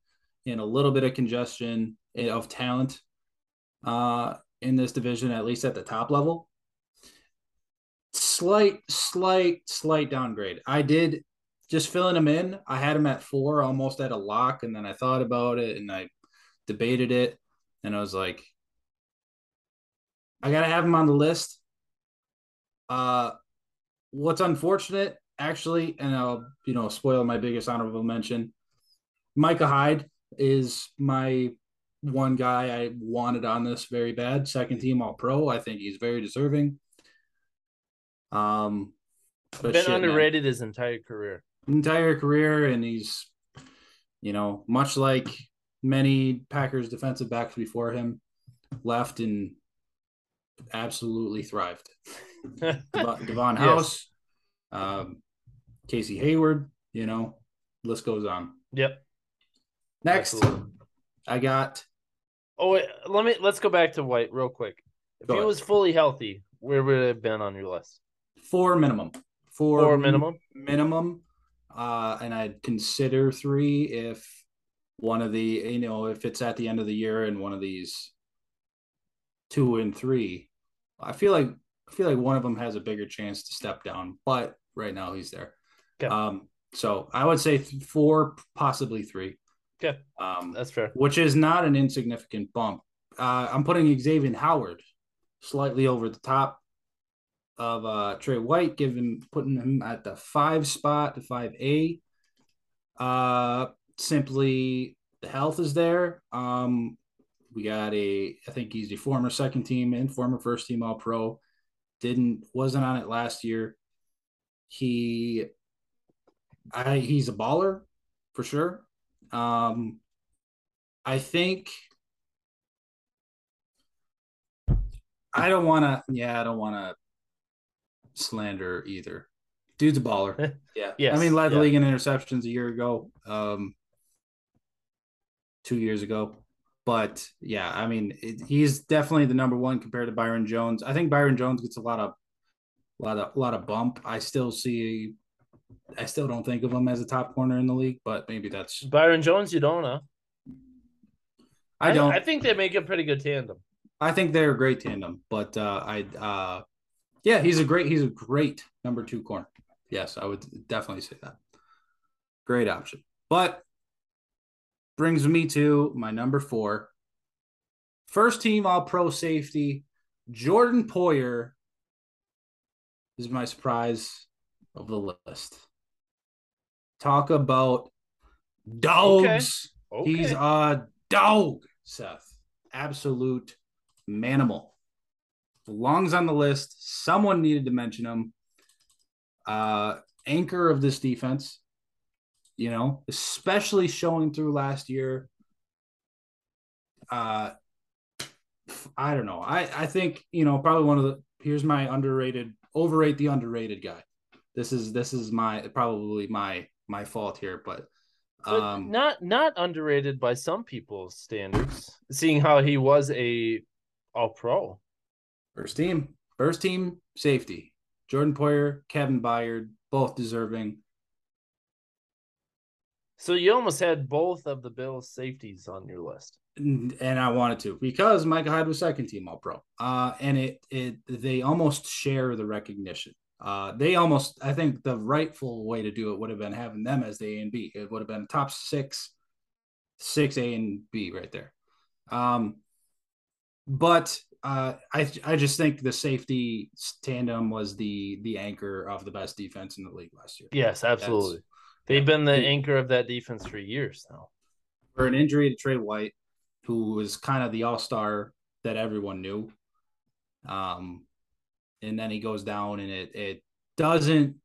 [SPEAKER 2] and a little bit of congestion of talent uh, in this division, at least at the top level. Slight, slight, slight downgrade. I did just filling him in. I had him at four, almost at a lock, and then I thought about it and I debated it, and I was like, I gotta have him on the list. Uh, what's unfortunate, actually, and I'll you know spoil my biggest honorable mention. Micah Hyde is my one guy I wanted on this very bad. Second team All Pro. I think he's very deserving. Um,
[SPEAKER 1] been shit, underrated man. his entire career.
[SPEAKER 2] Entire career, and he's, you know, much like many Packers defensive backs before him, left and absolutely thrived. [laughs] Davon House, yes. um, Casey Hayward, you know, list goes on.
[SPEAKER 1] Yep.
[SPEAKER 2] Next, absolutely. I got.
[SPEAKER 1] Oh, wait, let me let's go back to White real quick. If he was fully healthy, where would it have been on your list?
[SPEAKER 2] Four minimum. Four,
[SPEAKER 1] Four minimum.
[SPEAKER 2] Minimum. Uh, and I'd consider three if one of the you know if it's at the end of the year and one of these two and three, I feel like I feel like one of them has a bigger chance to step down, but right now he's there. Okay. Um, so I would say four, possibly three.
[SPEAKER 1] Okay. Um, that's fair.
[SPEAKER 2] Which is not an insignificant bump. Uh, I'm putting Xavier Howard slightly over the top of uh, Tre White, giving putting him at the five spot, the five A. Uh, simply the health is there. Um, we got a, I think he's a former second team and former first team All Pro. Didn't wasn't on it last year. He, I he's a baller for sure. Um, I think I don't want to. Yeah, I don't want to slander either. Dude's a baller. [laughs] yeah. Yes. I mean, led the yeah. league in interceptions a year ago. Um, two years ago. But yeah, I mean, it, he's definitely the number one compared to Byron Jones. I think Byron Jones gets a lot of, a lot of, a lot of bump. I still see, I still don't think of him as a top corner in the league, but maybe that's
[SPEAKER 1] Byron Jones. You don't, know.
[SPEAKER 2] I don't.
[SPEAKER 1] I, I think they make a pretty good tandem.
[SPEAKER 2] I think they're a great tandem, but uh, I, uh, yeah, he's a great, he's a great number two corner. Yes, I would definitely say that. Great option, but brings me to my number four. First team all pro safety, Jordan Poyer is my surprise of the list. Talk about dogs. Okay. Okay. He's a dog, Seth. Absolute manimal. Belongs on the list. Someone needed to mention him. Uh, anchor of this defense you know, especially showing through last year. Uh, I don't know. I I think you know probably one of the here's my underrated overrate the underrated guy. This is this is my probably my my fault here, but
[SPEAKER 1] um not not underrated by some people's standards, seeing how he was a all pro.
[SPEAKER 2] First team, first team safety. Jordan Poyer, Kevin Byard, both deserving.
[SPEAKER 1] So you almost had both of the Bills safeties on your list.
[SPEAKER 2] And I wanted to because Micah Hyde was second team all pro. Uh, and it it they almost share the recognition. Uh, they almost I think the rightful way to do it would have been having them as the A and B. It would have been top six, six A and B right there. Um, but uh, I I just think the safety tandem was the the anchor of the best defense in the league last year.
[SPEAKER 1] Yes, absolutely. That's, They've been the anchor of that defense for years now.
[SPEAKER 2] For an injury to Tre White, who was kind of the all star that everyone knew. Um, and then he goes down, and it it doesn't.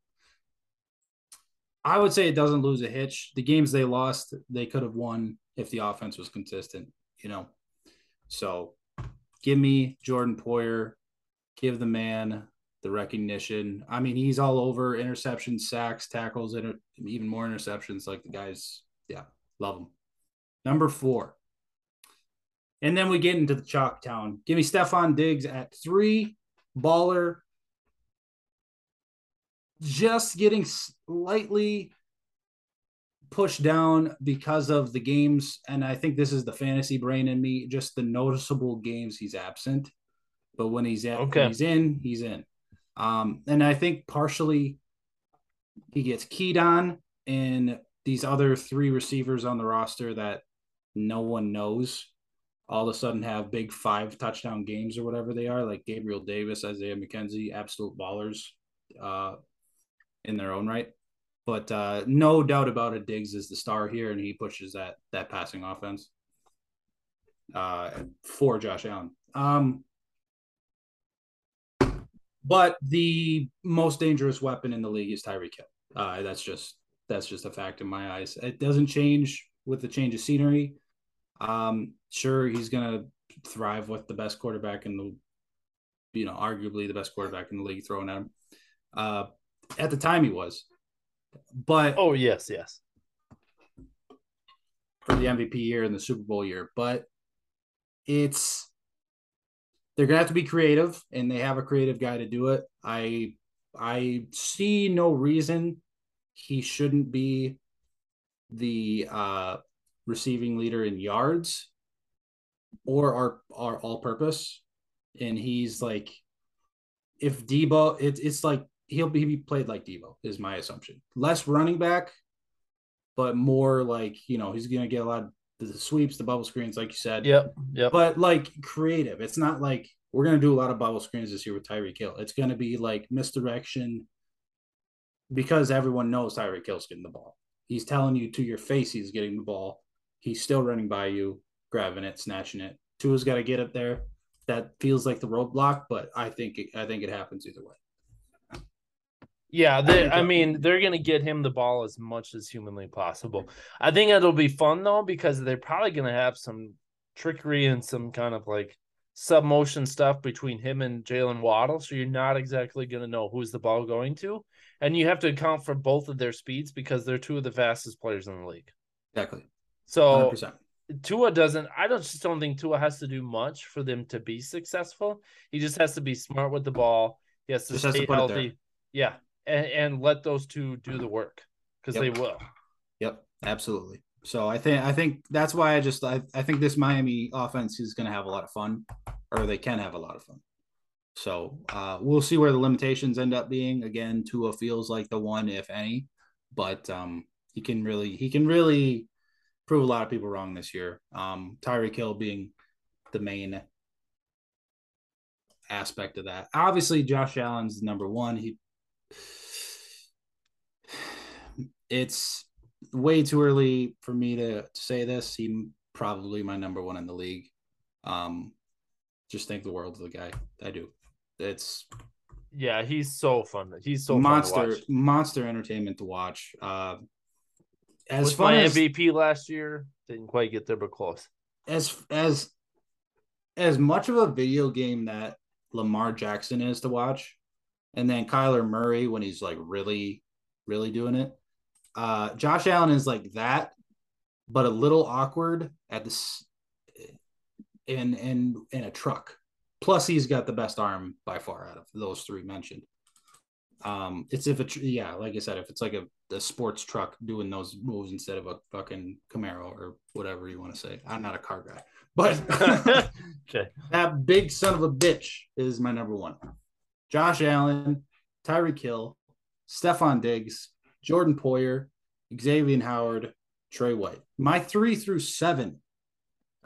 [SPEAKER 2] I would say it doesn't lose a hitch. The games they lost, they could have won if the offense was consistent. You know, so give me Jordan Poyer, give the man the recognition. I mean, he's all over interceptions, sacks, tackles, and even more interceptions. Like the guys, yeah, love him. Number four. And then we get into the chalk town. Give me Stefon Diggs at three, baller. just getting slightly pushed down because of the games. And I think this is the fantasy brain in me, just the noticeable games he's absent. But when he's at, okay. when he's in, he's in. Um, and I think partially he gets keyed on in these other three receivers on the roster that no one knows all of a sudden have big five touchdown games or whatever they are, like Gabriel Davis, Isaiah McKenzie, absolute ballers uh, in their own right. But uh, no doubt about it, Diggs is the star here, and he pushes that that passing offense uh, for Josh Allen. Um, but the most dangerous weapon in the league is Tyreek Hill. Uh, that's just that's just a fact in my eyes. It doesn't change with the change of scenery. Um, sure, he's gonna thrive with the best quarterback in the, you know, arguably the best quarterback in the league throwing at him. Uh, at the time, he was, but
[SPEAKER 1] oh yes, yes,
[SPEAKER 2] for the MVP year and the Super Bowl year, but it's they're gonna have to be creative, and they have a creative guy to do it. I I see no reason he shouldn't be the uh, receiving leader in yards or our our all purpose. And he's like, if Deebo it, it's like he'll be played like Deebo is my assumption. Less running back, but more like you know he's gonna get a lot of the sweeps, the bubble screens, like you said.
[SPEAKER 1] Yep. Yep.
[SPEAKER 2] But like creative. It's not like we're gonna do a lot of bubble screens this year with Tyreek Hill. It's gonna be like misdirection because everyone knows Tyreek Hill's getting the ball. He's telling you to your face he's getting the ball. He's still running by you, grabbing it, snatching it. Tua's got to get up there. That feels like the roadblock, but I think it, I think it happens either way.
[SPEAKER 1] Yeah, they, I mean, they're going to get him the ball as much as humanly possible. I think it'll be fun though because they're probably going to have some trickery and some kind of like sub motion stuff between him and Jaylen Waddle. So you're not exactly going to know who's the ball going to and you have to account for both of their speeds because they're two of the fastest players in the league.
[SPEAKER 2] Exactly.
[SPEAKER 1] So 100%. Tua doesn't. I don't just don't think Tua has to do much for them to be successful. He just has to be smart with the ball. He has to just stay has to healthy. Yeah, and, and let those two do the work because yep. they will.
[SPEAKER 2] Yep, absolutely. So I think I think that's why I just I, I think this Miami offense is going to have a lot of fun, or they can have a lot of fun. So uh, we'll see where the limitations end up being. Again, Tua feels like the one, if any, but um, he can really he can really prove a lot of people wrong this year. Um, Tyreek Hill being the main aspect of that. Obviously, Josh Allen's number one. He it's way too early for me to, to say this. He probably my number one in the league. Um, just think the world of the guy. I do it's
[SPEAKER 1] yeah, he's so fun. He's so
[SPEAKER 2] monster monster entertainment to watch. Uh,
[SPEAKER 1] as Was fun my as, MVP last year, didn't quite get there, but close.
[SPEAKER 2] As as as much of a video game that Lamar Jackson is to watch, and then Kyler Murray when he's like really, really doing it. Uh, Josh Allen is like that, but a little awkward at this in in in a truck. Plus, he's got the best arm by far out of those three mentioned. Um, it's if it, yeah, like I said, if it's like a, a sports truck doing those moves instead of a fucking Camaro or whatever you want to say. I'm not a car guy, but [laughs] okay. [laughs] that big son of a bitch is my number one. Josh Allen, Tyreek Hill, Stefon Diggs, Jordan Poyer, Xavier Howard, Tre White. My three through seven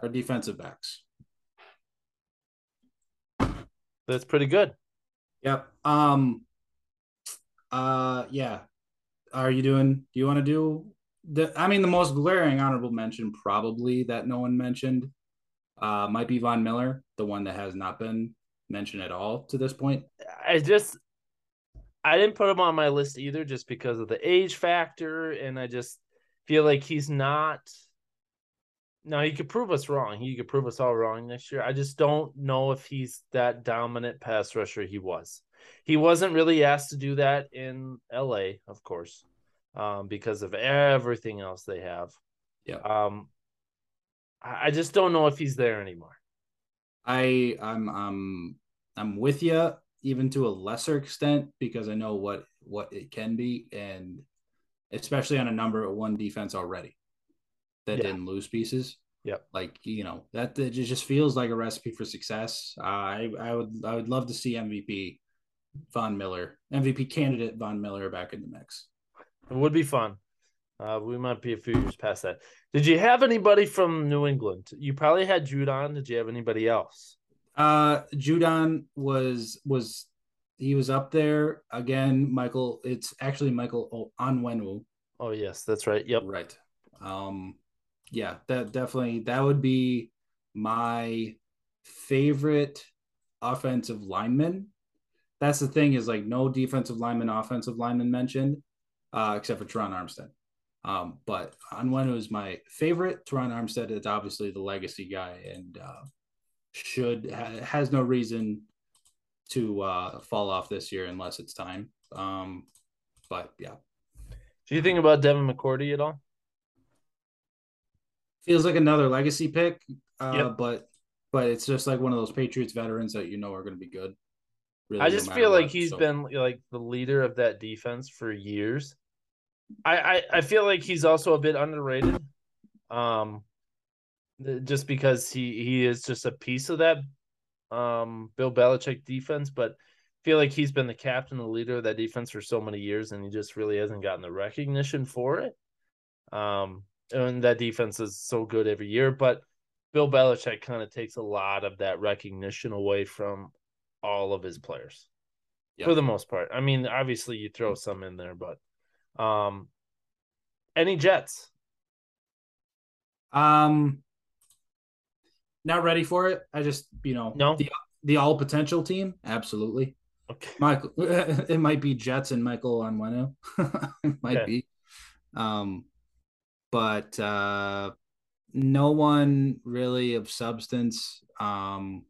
[SPEAKER 2] are defensive backs.
[SPEAKER 1] That's pretty good.
[SPEAKER 2] Yep. Um uh yeah. Are you doing do you want to do the I mean the most glaring honorable mention probably that no one mentioned uh might be Von Miller, the one that has not been mentioned at all to this point.
[SPEAKER 1] I just I didn't put him on my list either just because of the age factor and I just feel like he's not no, he could prove us wrong. He could prove us all wrong this year. I just don't know if he's that dominant pass rusher he was. He wasn't really asked to do that in LA, of course, um, because of everything else they have.
[SPEAKER 2] Yeah.
[SPEAKER 1] Um, I just don't know if he's there anymore.
[SPEAKER 2] I I'm I'm I'm with you even to a lesser extent because I know what what it can be, and especially on a number one defense already that
[SPEAKER 1] Yeah.
[SPEAKER 2] didn't lose pieces.
[SPEAKER 1] Yep.
[SPEAKER 2] Like you know that it just feels like a recipe for success. Uh, I I would I would love to see MVP Von Miller, MVP candidate Von Miller back in the mix.
[SPEAKER 1] It would be fun. Uh, we might be a few years past that. Did you have anybody from New England? You probably had Judon. Did you have anybody else?
[SPEAKER 2] Uh, Judon was was he was up there again. Michael, it's actually Michael Onwenu.
[SPEAKER 1] Oh yes, that's right. Yep.
[SPEAKER 2] Right. Um, yeah, that definitely that would be my favorite offensive lineman. That's the thing is like no defensive lineman, offensive lineman mentioned, uh, except for Terron Armstead. Um, but Onwenu is my favorite. Terron Armstead is obviously the legacy guy and uh, should ha- has no reason to uh, fall off this year unless it's time. Um, but yeah,
[SPEAKER 1] Do you think about Devin McCourty at all?
[SPEAKER 2] feels like another legacy pick. Uh,
[SPEAKER 1] Yep.
[SPEAKER 2] but but it's just like one of those Patriots veterans that you know are going to be good. Really,
[SPEAKER 1] I just
[SPEAKER 2] matter
[SPEAKER 1] feel like
[SPEAKER 2] what,
[SPEAKER 1] he's
[SPEAKER 2] so-
[SPEAKER 1] been like the leader of that defense for years. I, I I feel like he's also a bit underrated. Um just because he he is just a piece of that um Bill Belichick defense, but I feel like he's been the captain, the leader of that defense for so many years, and he just really hasn't gotten the recognition for it. Um, and that defense is so good every year, but Bill Belichick kind of takes a lot of that recognition away from all of his players
[SPEAKER 2] Yep.
[SPEAKER 1] for the most part. I mean, obviously you throw some in there, but um, any Jets?
[SPEAKER 2] Um, not ready for it. I just you know
[SPEAKER 1] No?
[SPEAKER 2] the the all potential team absolutely.
[SPEAKER 1] Okay.
[SPEAKER 2] Michael, [laughs] it might be Jets and Michael Onwenu. [laughs] it might
[SPEAKER 1] Okay.
[SPEAKER 2] be. Um, but uh, no one really of substance. Um,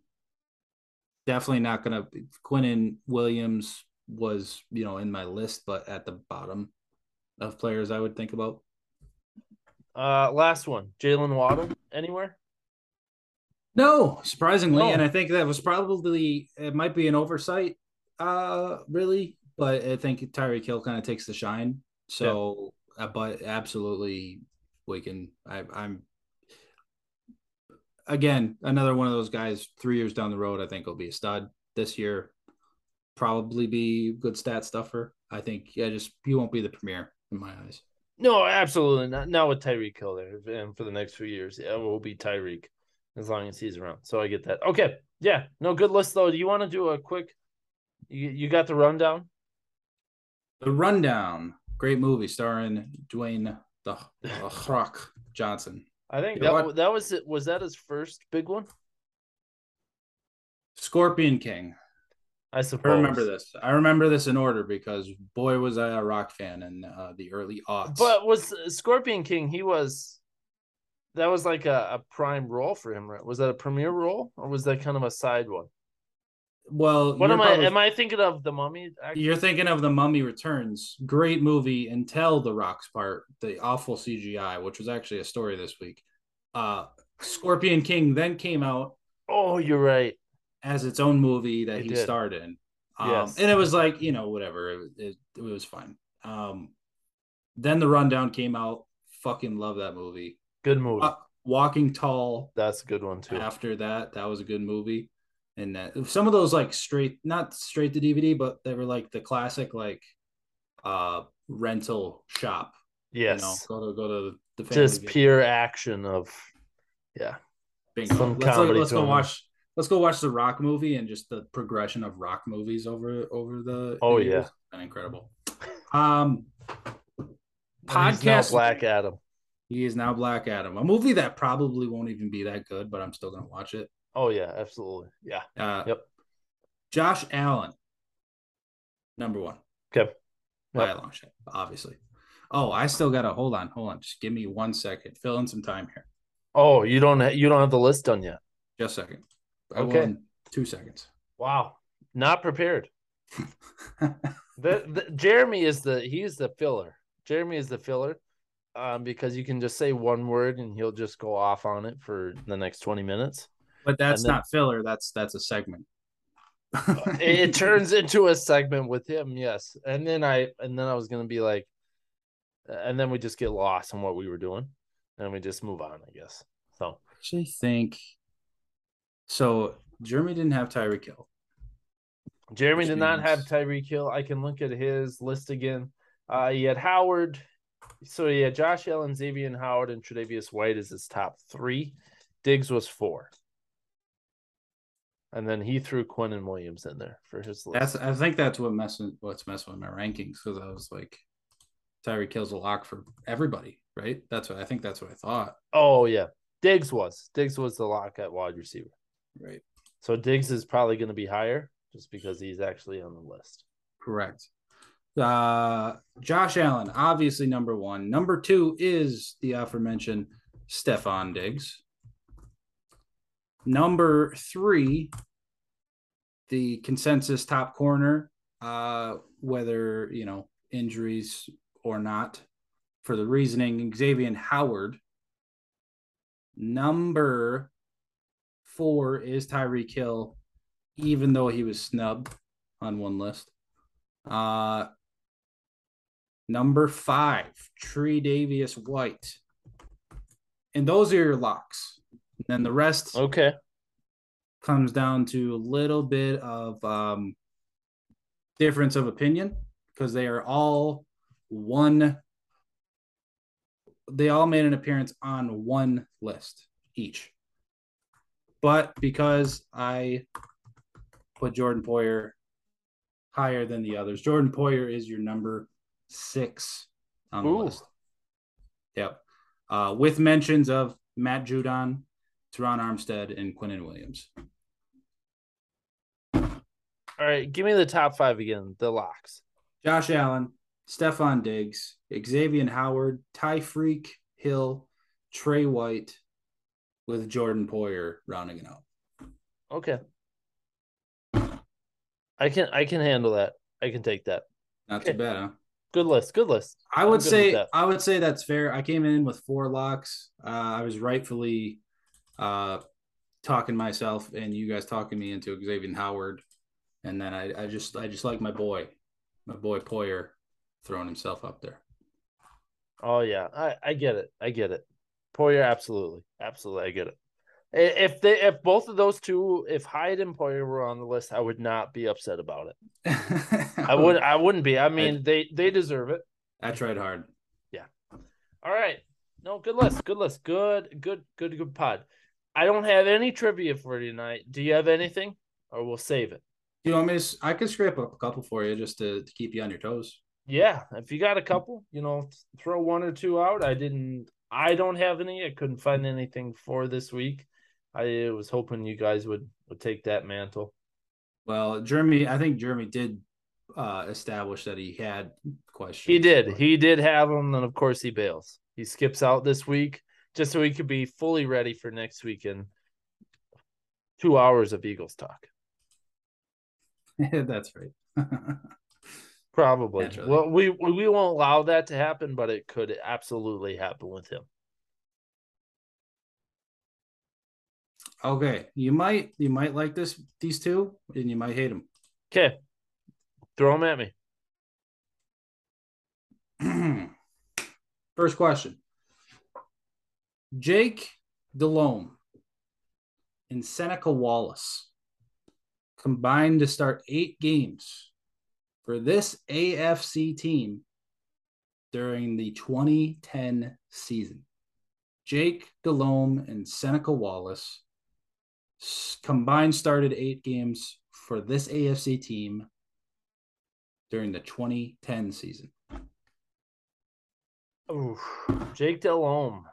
[SPEAKER 2] definitely not gonna. Quinnen Williams was you know in my list, but at the bottom of players I would think about.
[SPEAKER 1] Uh, last one, Jaylen Waddle. Anywhere?
[SPEAKER 2] No, surprisingly,
[SPEAKER 1] No.
[SPEAKER 2] and I think that was probably it might be an oversight, uh, really, but I think Tyreek Hill kind of takes the shine. So, uh, but absolutely, we can. I, I'm again another one of those guys. Three years down the road, I think will be a stud. This year, probably be good stat stuffer. I think. Yeah, just he won't be the premier in my eyes.
[SPEAKER 1] No, absolutely not. Not with Tyreek Hill there, and for the next few years, it will be Tyreek as long as he's around. So I get that. Okay, yeah, no good list though. Do you want to do a quick? You you got the rundown?
[SPEAKER 2] The Rundown, great movie starring Dwayne the the Rock Johnson.
[SPEAKER 1] I think that
[SPEAKER 2] what?
[SPEAKER 1] that was it. Was that his first big one?
[SPEAKER 2] Scorpion King.
[SPEAKER 1] I suppose.
[SPEAKER 2] I remember this. I remember this in order because boy was I a rock fan in uh, the early aughts.
[SPEAKER 1] But was Scorpion King? He was. That was like a, a prime role for him, right? Was that a premier role, or was that kind of a side one?
[SPEAKER 2] Well,
[SPEAKER 1] What am I? Am I thinking of the Mummy? actually?
[SPEAKER 2] You're thinking of the Mummy Returns, great movie until the rocks part, the awful CGI, which was actually a story this week. Uh, Scorpion King then came out
[SPEAKER 1] Oh, you're right.
[SPEAKER 2] as its own movie that
[SPEAKER 1] It
[SPEAKER 2] he
[SPEAKER 1] did.
[SPEAKER 2] starred in. Um,
[SPEAKER 1] Yes.
[SPEAKER 2] and it was like you know whatever it, it, it was fine. Um, then the rundown came out. Fucking love that movie.
[SPEAKER 1] Good movie.
[SPEAKER 2] Wa- Walking Tall.
[SPEAKER 1] That's a good one too.
[SPEAKER 2] After that, that was a good movie. And that some of those like straight, not straight to DVD, but they were like the classic like uh rental shop.
[SPEAKER 1] Yes.
[SPEAKER 2] You know, go to go to the
[SPEAKER 1] Just
[SPEAKER 2] video.
[SPEAKER 1] pure action of, yeah.
[SPEAKER 2] Bingo.
[SPEAKER 1] some
[SPEAKER 2] let's
[SPEAKER 1] comedy
[SPEAKER 2] let's go watch let's go watch the Rock movie and just the progression of Rock movies over over the
[SPEAKER 1] Oh,
[SPEAKER 2] years.
[SPEAKER 1] yeah.
[SPEAKER 2] Incredible. Um
[SPEAKER 1] now
[SPEAKER 2] podcast
[SPEAKER 1] Black Adam.
[SPEAKER 2] He is now Black Adam, a movie that probably won't even be that good, but I'm still gonna watch it.
[SPEAKER 1] Oh yeah, absolutely. Yeah.
[SPEAKER 2] Uh,
[SPEAKER 1] Yep.
[SPEAKER 2] Josh Allen, number one
[SPEAKER 1] Okay.
[SPEAKER 2] by
[SPEAKER 1] Yep.
[SPEAKER 2] a long shot, obviously. Oh, I still gotta hold on, hold on. Just give me one second. Fill in some time here.
[SPEAKER 1] Oh, you don't ha- you don't have the list done yet.
[SPEAKER 2] Just a second. I
[SPEAKER 1] Okay.
[SPEAKER 2] two seconds.
[SPEAKER 1] Wow. Not prepared. [laughs] The, the Jeremy is the he's the filler. Jeremy is the filler. Um, because you can just say one word and he'll just go off on it for the next 20 minutes.
[SPEAKER 2] But that's
[SPEAKER 1] then-
[SPEAKER 2] not filler. That's that's a segment. [laughs]
[SPEAKER 1] it, turns into a segment with him, yes. And then I and then I was gonna be like, and then we just get lost in what we were doing, and we just move on, I guess. So
[SPEAKER 2] actually think so. Jeremy didn't have Tyreek Hill.
[SPEAKER 1] Jeremy did not have Tyreek Hill. I can look at his list again. Uh, he had Howard. So he had Josh Allen, Xavier Howard, and Tre'Davious White as his top three. Diggs was four. And then he threw Quinnen Williams in there for his
[SPEAKER 2] list. That's I think that's what messing what's messing with my rankings because I was like Tyreek Hill's a lock for everybody, right? That's what I think that's what I thought.
[SPEAKER 1] Oh yeah. Diggs was. Diggs was the lock at wide receiver.
[SPEAKER 2] Right.
[SPEAKER 1] So Diggs is probably going to be higher just because he's actually on the list.
[SPEAKER 2] Correct. Uh, Josh Allen, obviously number one. Number two is the aforementioned Stefon Diggs. Number three, the consensus top corner, uh, whether you know injuries or not, for the reasoning, Xavier Howard. Number four is Tyreek Hill, even though he was snubbed on one list. Uh, number five, Tree Tre'Davious White. And those are your locks. And then the rest
[SPEAKER 1] okay.
[SPEAKER 2] comes down to a little bit of um, difference of opinion because they are all one they all made an appearance on one list each. But because i put jordan poyer higher than the others jordan poyer is your number six on the list. Yep. Uh, with mentions of matt judon Terron Armstead, and Quinnen Williams.
[SPEAKER 1] All right, give me the top five again. The locks:
[SPEAKER 2] Josh Allen, Stefon Diggs, Xavier Howard, Tyreek Hill, Tre White, with Jordan Poyer rounding it out.
[SPEAKER 1] Okay, I can I can handle that. I can take that.
[SPEAKER 2] Not okay. too bad, huh?
[SPEAKER 1] Good list. Good list.
[SPEAKER 2] I would say I would say that's fair. I came in with four locks. Uh, I was rightfully uh, talking myself and you guys talking me into Xavier Howard, and then I, I just I just like my boy, my boy Poyer, throwing himself up there.
[SPEAKER 1] Oh yeah, I I get it. I get it. Poyer, absolutely, absolutely, I get it. If they if both of those two, if Hyde and Poyer were on the list, I would not be upset about it. [laughs] I would I wouldn't be. I mean, I, they they deserve it.
[SPEAKER 2] I tried hard.
[SPEAKER 1] Yeah. All right. No, good list. Good list. Good, good, good, good pod. I don't have any trivia for tonight. Do you have anything, or we'll save it?
[SPEAKER 2] You want me to? I can scrape up a couple for you just to, to keep you on your toes.
[SPEAKER 1] Yeah, if you got a couple, you know, throw one or two out. I didn't. I don't have any. I couldn't find anything for this week. I was hoping you guys would would take that mantle.
[SPEAKER 2] Well, Jeremy, I think Jeremy did uh establish that he had questions.
[SPEAKER 1] He did. He did have them, and of course he bails. He skips out this week just so we could be fully ready for next week in two hours of Eagles talk. [laughs]
[SPEAKER 2] That's right. [laughs]
[SPEAKER 1] Probably. Naturally. Well, we we won't allow that to happen, but it could absolutely happen with him.
[SPEAKER 2] Okay, you might you might like this these two, and you might hate them.
[SPEAKER 1] Okay, throw them at
[SPEAKER 2] me. [clears throat] First question: Jake Delhomme and Seneca Wallace combined to start eight games for this AFC team during the 2010 season. Jake Delhomme and Seneca Wallace combined started eight games for this AFC team during the 2010 season.
[SPEAKER 1] Oh, Jake Delhomme.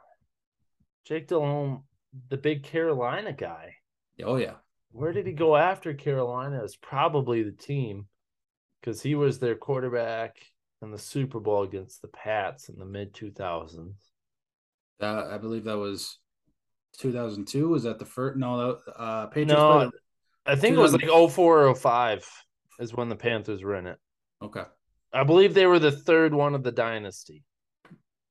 [SPEAKER 1] Jake Delhomme, the big Carolina guy.
[SPEAKER 2] Oh yeah.
[SPEAKER 1] Where did he go after Carolina? Is probably the team because he was their quarterback in the Super Bowl against the Pats in the mid 2000s.
[SPEAKER 2] Uh, I believe that was 2002. Was that the first? No, uh,
[SPEAKER 1] Patriots. No, I think it was like 04 or 05 is when the Panthers were in it.
[SPEAKER 2] Okay.
[SPEAKER 1] I believe they were the third one of the dynasty.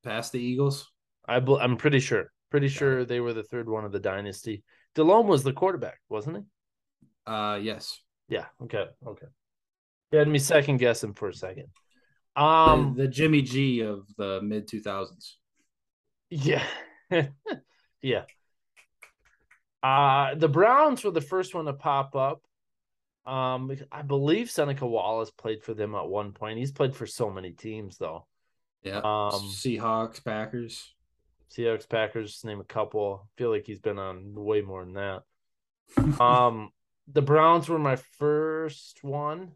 [SPEAKER 2] Past the Eagles?
[SPEAKER 1] I I'm pretty sure. Pretty sure they were the third one of the dynasty. Delhomme was the quarterback, wasn't he?
[SPEAKER 2] Uh, yes.
[SPEAKER 1] Yeah. Okay. Okay. You had me second guessing for a second. Um,
[SPEAKER 2] the, the Jimmy G of the mid two thousands.
[SPEAKER 1] Yeah. [laughs] yeah. Uh the Browns were the first one to pop up. Um, I believe Seneca Wallace played for them at one point. He's played for so many teams though.
[SPEAKER 2] Yeah. Um Seahawks, Packers.
[SPEAKER 1] Seahawks, Packers, name a couple. I feel like he's been on way more than that. [laughs] um the Browns were my first one.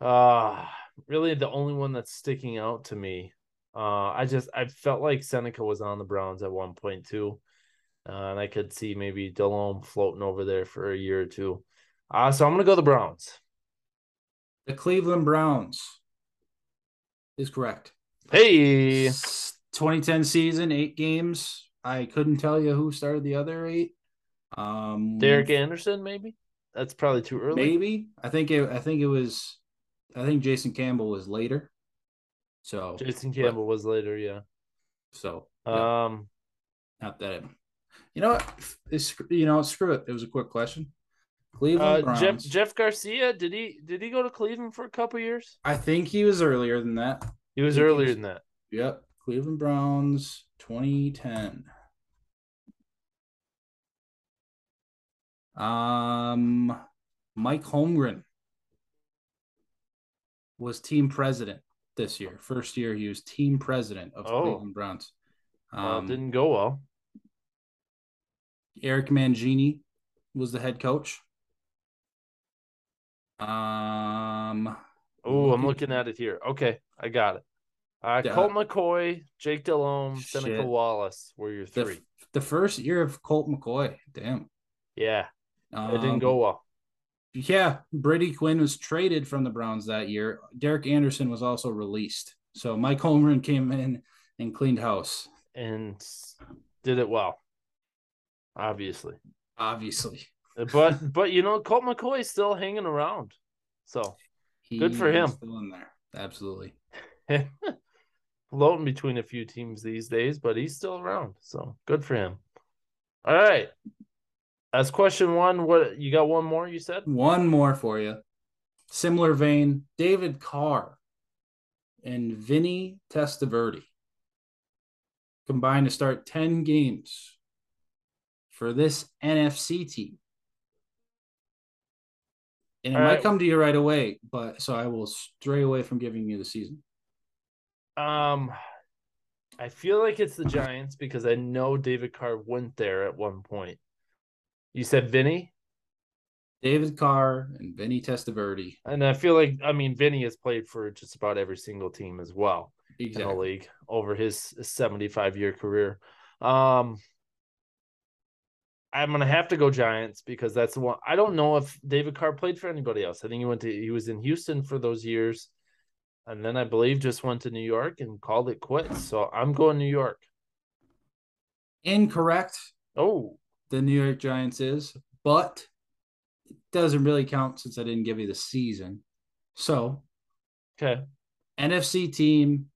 [SPEAKER 1] Uh really the only one that's sticking out to me. Uh I just I felt like Seneca was on the Browns at one point too. Uh, and I could see maybe Delhomme floating over there for a year or two. Uh, so I'm gonna go the Browns.
[SPEAKER 2] The Cleveland Browns is correct.
[SPEAKER 1] Hey
[SPEAKER 2] 2010 season, eight games. I couldn't tell you who started the other eight. Um
[SPEAKER 1] Derek Anderson, maybe? That's probably too early.
[SPEAKER 2] Maybe. I think it I think it was I think Jason Campbell was later. So
[SPEAKER 1] Jason Campbell but, was later, yeah.
[SPEAKER 2] So
[SPEAKER 1] yeah. um
[SPEAKER 2] not that it, you know what? It's, you know, screw it. It was a quick question. Cleveland
[SPEAKER 1] uh, Jeff Jeff Garcia did he did he go to Cleveland for a couple years?
[SPEAKER 2] I think he was earlier than that.
[SPEAKER 1] He was earlier he was, than that.
[SPEAKER 2] Yep, Cleveland Browns, 2010. Um, Mike Holmgren was team president this year. First year he was team president of oh. Cleveland Browns.
[SPEAKER 1] Um, well, didn't go well.
[SPEAKER 2] Eric Mangini was the head coach. Um.
[SPEAKER 1] Oh, I'm looking at it here. Okay, I got it. Uh, yeah. Colt McCoy, Jake Delhomme, Seneca Wallace were your three.
[SPEAKER 2] The, the, first year of Colt McCoy. Damn.
[SPEAKER 1] Yeah. Um, it didn't go well.
[SPEAKER 2] Yeah. Brady Quinn was traded from the Browns that year. Derek Anderson was also released. So Mike Holmgren came in and cleaned house.
[SPEAKER 1] And did it well obviously.
[SPEAKER 2] Obviously.
[SPEAKER 1] but [laughs] but you know, Colt McCoy is still hanging around. So he good for him.
[SPEAKER 2] Still in there. Absolutely. [laughs]
[SPEAKER 1] Floating between a few teams these days, but he's still around. So good for him. All right. As question one, what you got one more, you said?
[SPEAKER 2] One more for you. Similar vein, David Carr and Vinny Testaverde combined to start 10 games for this NFC team. And it All might right. come to you right away, but so I will stray away from giving you the season.
[SPEAKER 1] Um, I feel like it's the Giants because I know David Carr went there at one point. You said Vinny?
[SPEAKER 2] David Carr and Vinny Testaverde.
[SPEAKER 1] And I feel like I mean Vinny has played for just about every single team as well exactly. in the league over his 75 year career. Um I'm gonna have to go Giants because that's the one. I don't know if David Carr played for anybody else. I think he went to he was in Houston for those years, and then I believe just went to New York and called it quits. So I'm going New York.
[SPEAKER 2] Incorrect.
[SPEAKER 1] Oh,
[SPEAKER 2] the New York Giants is, but it doesn't really count since I didn't give you the season. So,
[SPEAKER 1] okay,
[SPEAKER 2] NFC team,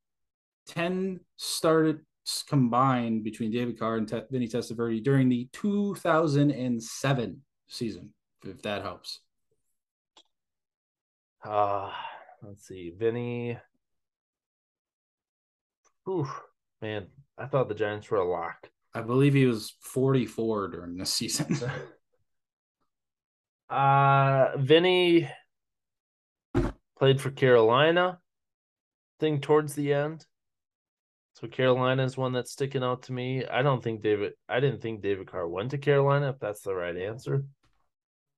[SPEAKER 2] ten started combined between David Carr and Te- Vinny Testaverde during the 2007 season, if that helps.
[SPEAKER 1] Uh, let's see. Vinny. Ooh, man, I thought the Giants were a lock.
[SPEAKER 2] I believe he was 44 during this season. [laughs]
[SPEAKER 1] uh, Vinny played for Carolina, thing towards the end. So Carolina is one that's sticking out to me. I don't think David. I didn't think David Carr went to Carolina. If that's the right answer,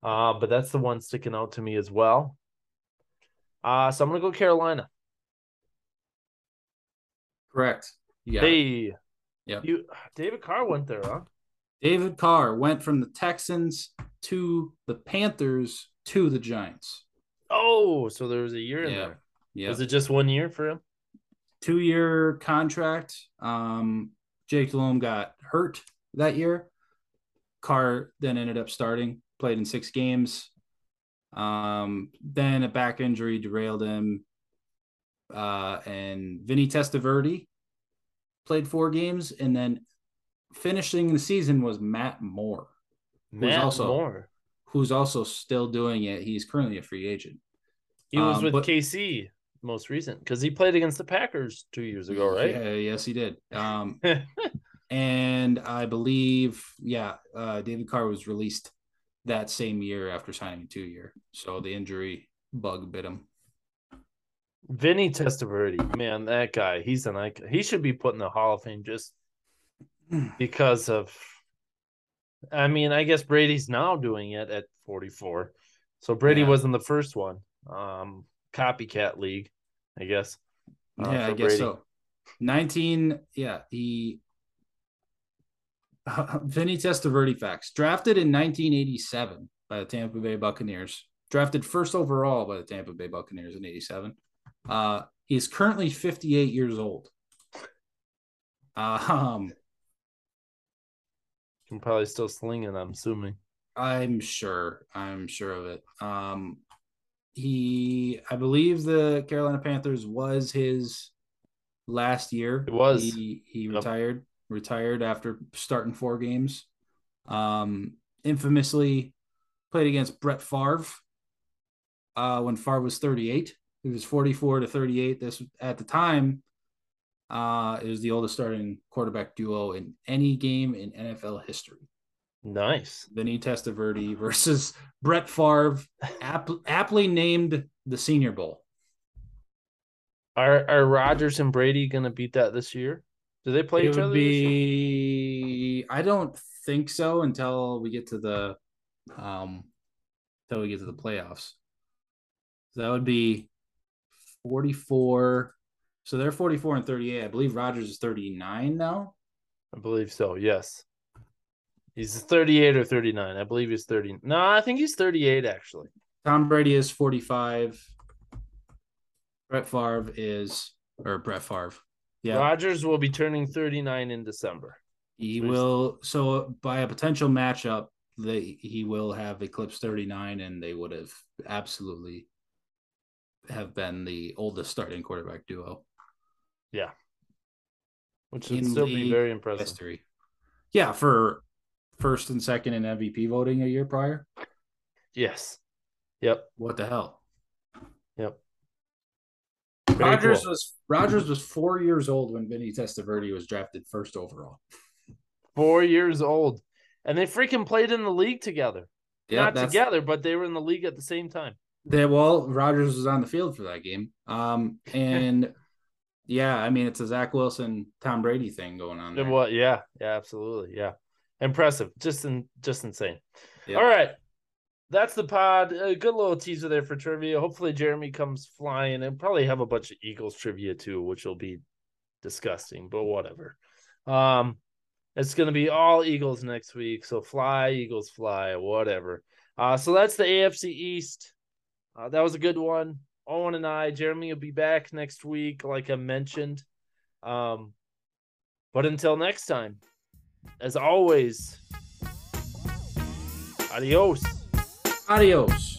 [SPEAKER 1] uh, but that's the one sticking out to me as well. Uh, so I'm gonna go Carolina.
[SPEAKER 2] Correct.
[SPEAKER 1] Yeah. Hey. Yeah. You David Carr went there, huh?
[SPEAKER 2] David Carr went from the Texans to the Panthers to the Giants.
[SPEAKER 1] Oh, so there was a year in yeah. there. Yeah. Was it just one year for him?
[SPEAKER 2] two year contract. Um, Jake Delhomme got hurt that year. Carr then ended up starting, played in six games. Um, then a back injury derailed him. Uh, and Vinny Testaverde played four games, and then finishing the season was Matt Moore.
[SPEAKER 1] Matt also, Moore,
[SPEAKER 2] who's also still doing it. He's currently a free agent.
[SPEAKER 1] He was um, with but, KC most recent because he played against the Packers two years ago, right?
[SPEAKER 2] Yeah, yes, he did. Um, [laughs] and I believe, yeah, uh, David Carr was released that same year after signing a two year. So the injury bug bit him.
[SPEAKER 1] Vinny Testaverde, man, that guy, he's an icon. He should be put in the Hall of Fame just because of. I mean, I guess Brady's now doing it at 44. So Brady yeah. wasn't the first one. Um, copycat league, I guess.
[SPEAKER 2] Uh, yeah, I guess Brady. so. 19, yeah, he. Uh, [laughs] Vinny Testaverde facts. Drafted in 1987 by the Tampa Bay Buccaneers. Drafted first overall by the Tampa Bay Buccaneers in 87. Uh, he is currently 58 years old. Um,
[SPEAKER 1] can probably still sling it. I'm assuming.
[SPEAKER 2] I'm sure. I'm sure of it. Um, he, I believe, the Carolina Panthers was his last year.
[SPEAKER 1] It was.
[SPEAKER 2] He he yep. retired. Retired after starting four games. Um, infamously played against Brett Favre uh, when Favre was 38. He was 44 to 38. This at the time, uh, it was the oldest starting quarterback duo in any game in NFL history.
[SPEAKER 1] Nice.
[SPEAKER 2] Vinny Testaverde [laughs] versus Brett Favre, aptly named the Senior Bowl.
[SPEAKER 1] Are are Rodgers and Brady going to beat that this year? Do they play it each other?
[SPEAKER 2] Be, I don't think so until we get to the um until we get to the playoffs. So that would be 44. So they're 44 and 38. I believe Rodgers is 39 now.
[SPEAKER 1] I believe so. Yes. He's 38 or 39. I believe he's 30. No, I think he's 38 actually.
[SPEAKER 2] Tom Brady is 45. Brett Favre is or Brett Favre.
[SPEAKER 1] Yeah. Rodgers will be turning 39 in December.
[SPEAKER 2] He will so by a potential matchup, they he will have eclipsed 39 and they would have absolutely have been the oldest starting quarterback duo.
[SPEAKER 1] Yeah. Which would still be very impressive. History.
[SPEAKER 2] Yeah, for first and second in MVP voting a year prior.
[SPEAKER 1] Yes. Yep.
[SPEAKER 2] What the hell?
[SPEAKER 1] Yep.
[SPEAKER 2] Rodgers cool. was Rodgers was four years old when Vinny Testaverde was drafted first overall.
[SPEAKER 1] Four years old, and they freaking played in the league together. Yeah, Not together, but they were in the league at the same time.
[SPEAKER 2] They, well, Rodgers was on the field for that game. Um, and [laughs] yeah, I mean, it's a Zach Wilson, Tom Brady thing going on.
[SPEAKER 1] There. What? Yeah, yeah, absolutely. Yeah, impressive. Just in, just insane. Yep. All right, that's the pod. A good little teaser there for trivia. Hopefully, Jeremy comes flying and probably have a bunch of Eagles trivia too, which will be disgusting, but whatever. Um, it's gonna be all Eagles next week. So fly, Eagles fly, whatever. Uh, so that's the AFC East. Uh, that was a good one. Owen and I, Jeremy will be back next week, like I mentioned. Um, but until next time, as always, adios.
[SPEAKER 2] Adios.